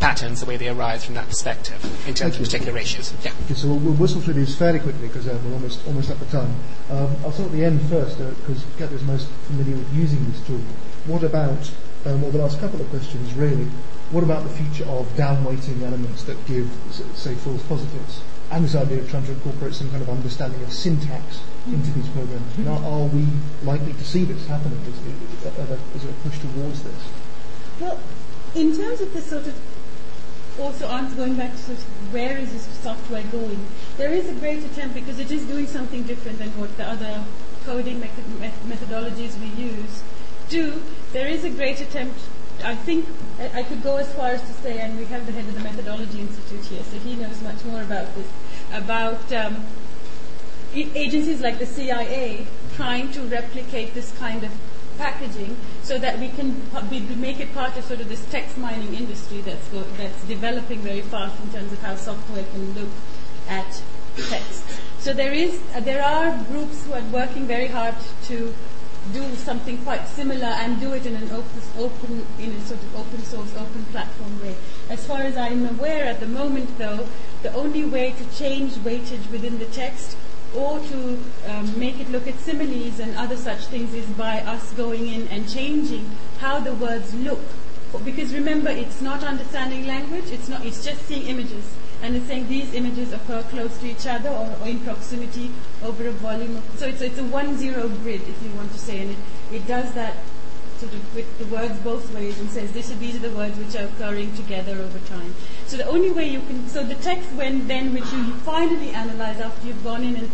patterns, the way they arise from that perspective in terms Thank of particular ratios. Yeah. Okay, so we'll, we'll whistle through these fairly quickly because uh, we're almost almost at the time. Um, I'll start at the end first because Kat is most familiar with using this tool. What about, um, well, the last couple of questions really, what about the future of downweighting elements that give, say, false positives? And this idea of trying to incorporate some kind of understanding of syntax into these programs. Mean, are, we likely to see this happening? Is, is, is there a push towards this? Well, in terms of the sort of also answer going back to sort of where is this software going, there is a great attempt because it is doing something different than what the other coding method, methodologies we use do. There is a great attempt. I think I, I could go as far as to say, and we have the head of the Methodology Institute here, so he knows much more about this, about um, agencies like the CIA trying to replicate this kind of packaging so that we can be- make it part of sort of this text mining industry that's go, that's developing very fast in terms of how software can look at text. So there is there are groups who are working very hard to do something quite similar and do it in an open, open in a sort of open source, open platform way. As far as I'm aware at the moment, though, the only way to change weightage within the text or to um, make it look at similes and other such things is by us going in and changing how the words look. Because remember, it's not understanding language, it's, not, it's just seeing images. And it's saying these images occur close to each other or, or in proximity over a volume. Of, so it's, it's a one-zero grid, if you want to say, and it, it does that sort of with the words both ways and says this, these are the words which are occurring together over time. So the only way you can, so the text when then which you finally analyze after you've gone in and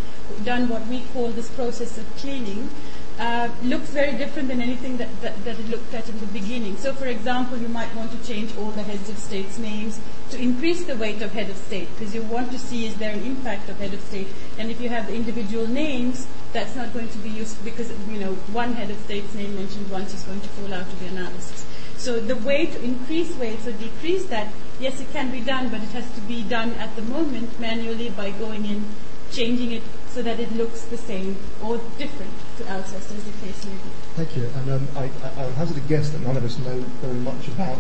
done what we call this process of cleaning, uh, looks very different than anything that, that, that it looked at in the beginning. So, for example, you might want to change all the heads of states' names to increase the weight of head of state because you want to see is there an impact of head of state. And if you have the individual names, that's not going to be used because you know one head of state's name mentioned once is going to fall out of the analysis. So the way to increase weights or decrease that, yes, it can be done, but it has to be done at the moment manually by going in, changing it so that it looks the same or different to Alceste, as the case may be. Thank you. And um, I, I, I'll hazard a guess that none of us know very much about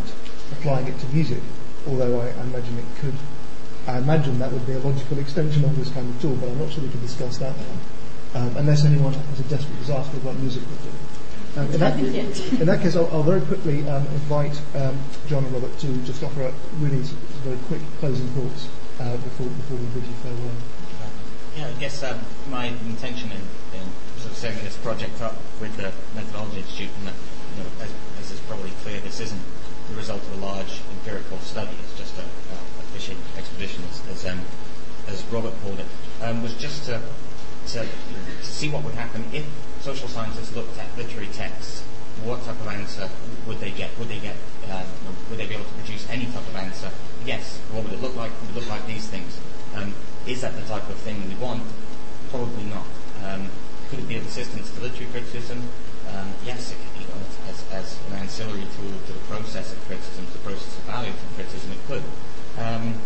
applying it to music, although I, I imagine it could. I imagine that would be a logical extension of this kind of tool, but I'm not sure we can discuss that now, um, unless anyone has a desperate disaster of what music would do. Um, in, that, in that case, I'll, I'll very quickly um, invite um, Jon and Robert to just offer a really very quick closing thoughts uh, before, before we bid you farewell. Yeah, I guess um, my intention in, in sort of setting this project up with the Methodology Institute, and you know, as, as is probably clear, this isn't the result of a large empirical study. It's just a, a fishing expedition, as, as, um, as Robert called it, um, was just to, to, to see what would happen if social scientists looked at literary texts. What type of answer would they get? Would they get? Um, would they be able to produce any type of answer? Yes. What would it look like? Would it look like these things? Um, is that the type of thing we want? Probably not. Um, could it be of assistance to literary criticism? Um, yes, it could be. You know, as, as an ancillary tool to the process of criticism, to the process of value from criticism, it could. Um,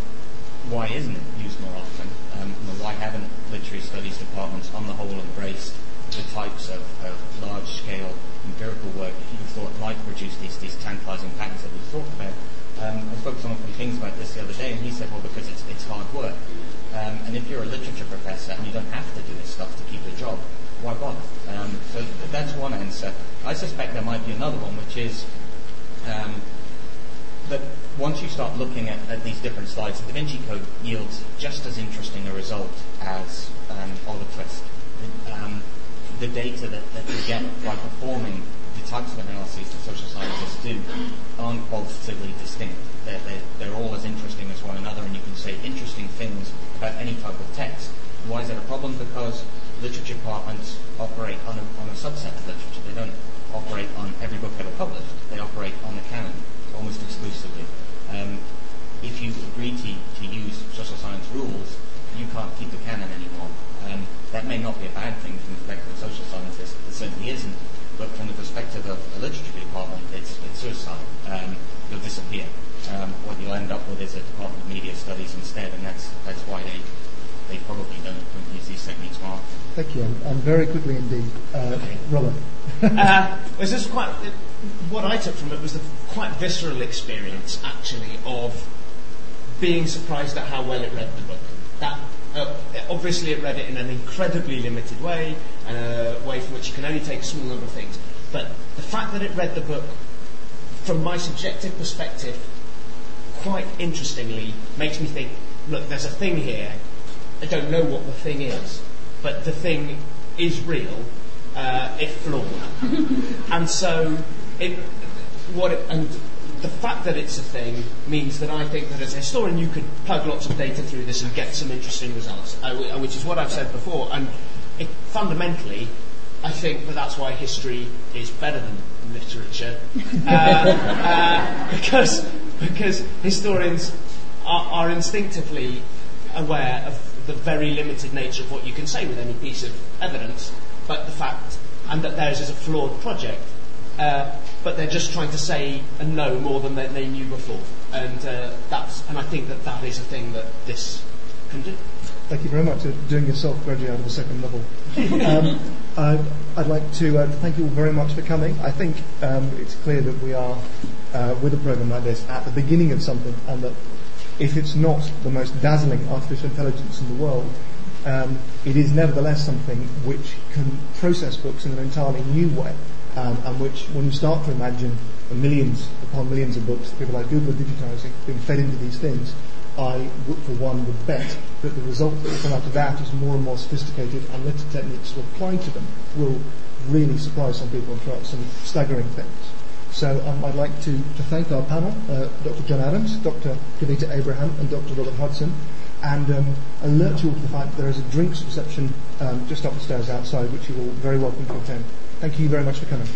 why isn't it used more often? Um, you know, why haven't literary studies departments on the whole embraced the types of, of large-scale empirical work that you thought might produce these, these tantalizing patterns that we've talked about? Um, I spoke to someone from King's about this the other day, and he said, well, because it's, it's hard work. Um, and if you're a literature professor and you don't have to do this stuff to keep a job, why bother? Um, so th- that's one answer. I suspect there might be another one, which is um, that once you start looking at, at these different slides, the Da Vinci Code yields just as interesting a result as um, Oliver Twist. Um, the data that, that you get by performing the types of analyses that social scientists do aren't qualitatively distinct. They're, they're, they're all as interesting as one another, and you can say interesting things about any type of text. Why is that a problem? Because literature departments operate on a, on a subset of literature. They don't very quickly indeed, uh, Robert. uh, was [LAUGHS] this quite what I took from it was the quite visceral experience, actually, of being surprised at how well it read the book. That uh, obviously it read it in an incredibly limited way, and a way from which you can only take a small number of things. But the fact that it read the book, from my subjective perspective, quite interestingly, makes me think, look, there's a thing here. I don't know what the thing is, but the thing is real, uh, if flawed. [LAUGHS] and so, it, what it, and the fact that it's a thing means that I think that as a historian you could plug lots of data through this and get some interesting results, uh, uh which is what I've said before. And it, fundamentally, I think that that's why history is better than literature, [LAUGHS] uh, uh, because because historians are, are instinctively aware of the very limited nature of what you can say with any piece of evidence, but the fact, and that theirs is a flawed project, uh, but they're just trying to say and know more than they, they knew before. And uh, that's, and I think that that is a thing that this can do. Thank you very much for doing yourself graduate out of the second level. [LAUGHS] um, I'd, I'd, like to uh, thank you all very much for coming. I think um, it's clear that we are, uh, with a program like this, at the beginning of something, and that if it's not the most dazzling artificial intelligence in the world, um, it is nevertheless something which can process books in an entirely new way, um, and which, when you start to imagine the millions upon millions of books that people like Google are digitizing being fed into these things, I, for one, would bet that the result that will come out of that is more and more sophisticated and analytic techniques applied to them will really surprise some people and throw out some staggering things. So um, I'd like to, to thank our panel, uh, Dr. Jon Adams, Dr. Kavita Abraham, and Dr. Robert Hudson, and um, alert you all to the fact that there is a drinks reception um, just up the stairs outside, which you're all very welcome to attend. Thank you very much for coming.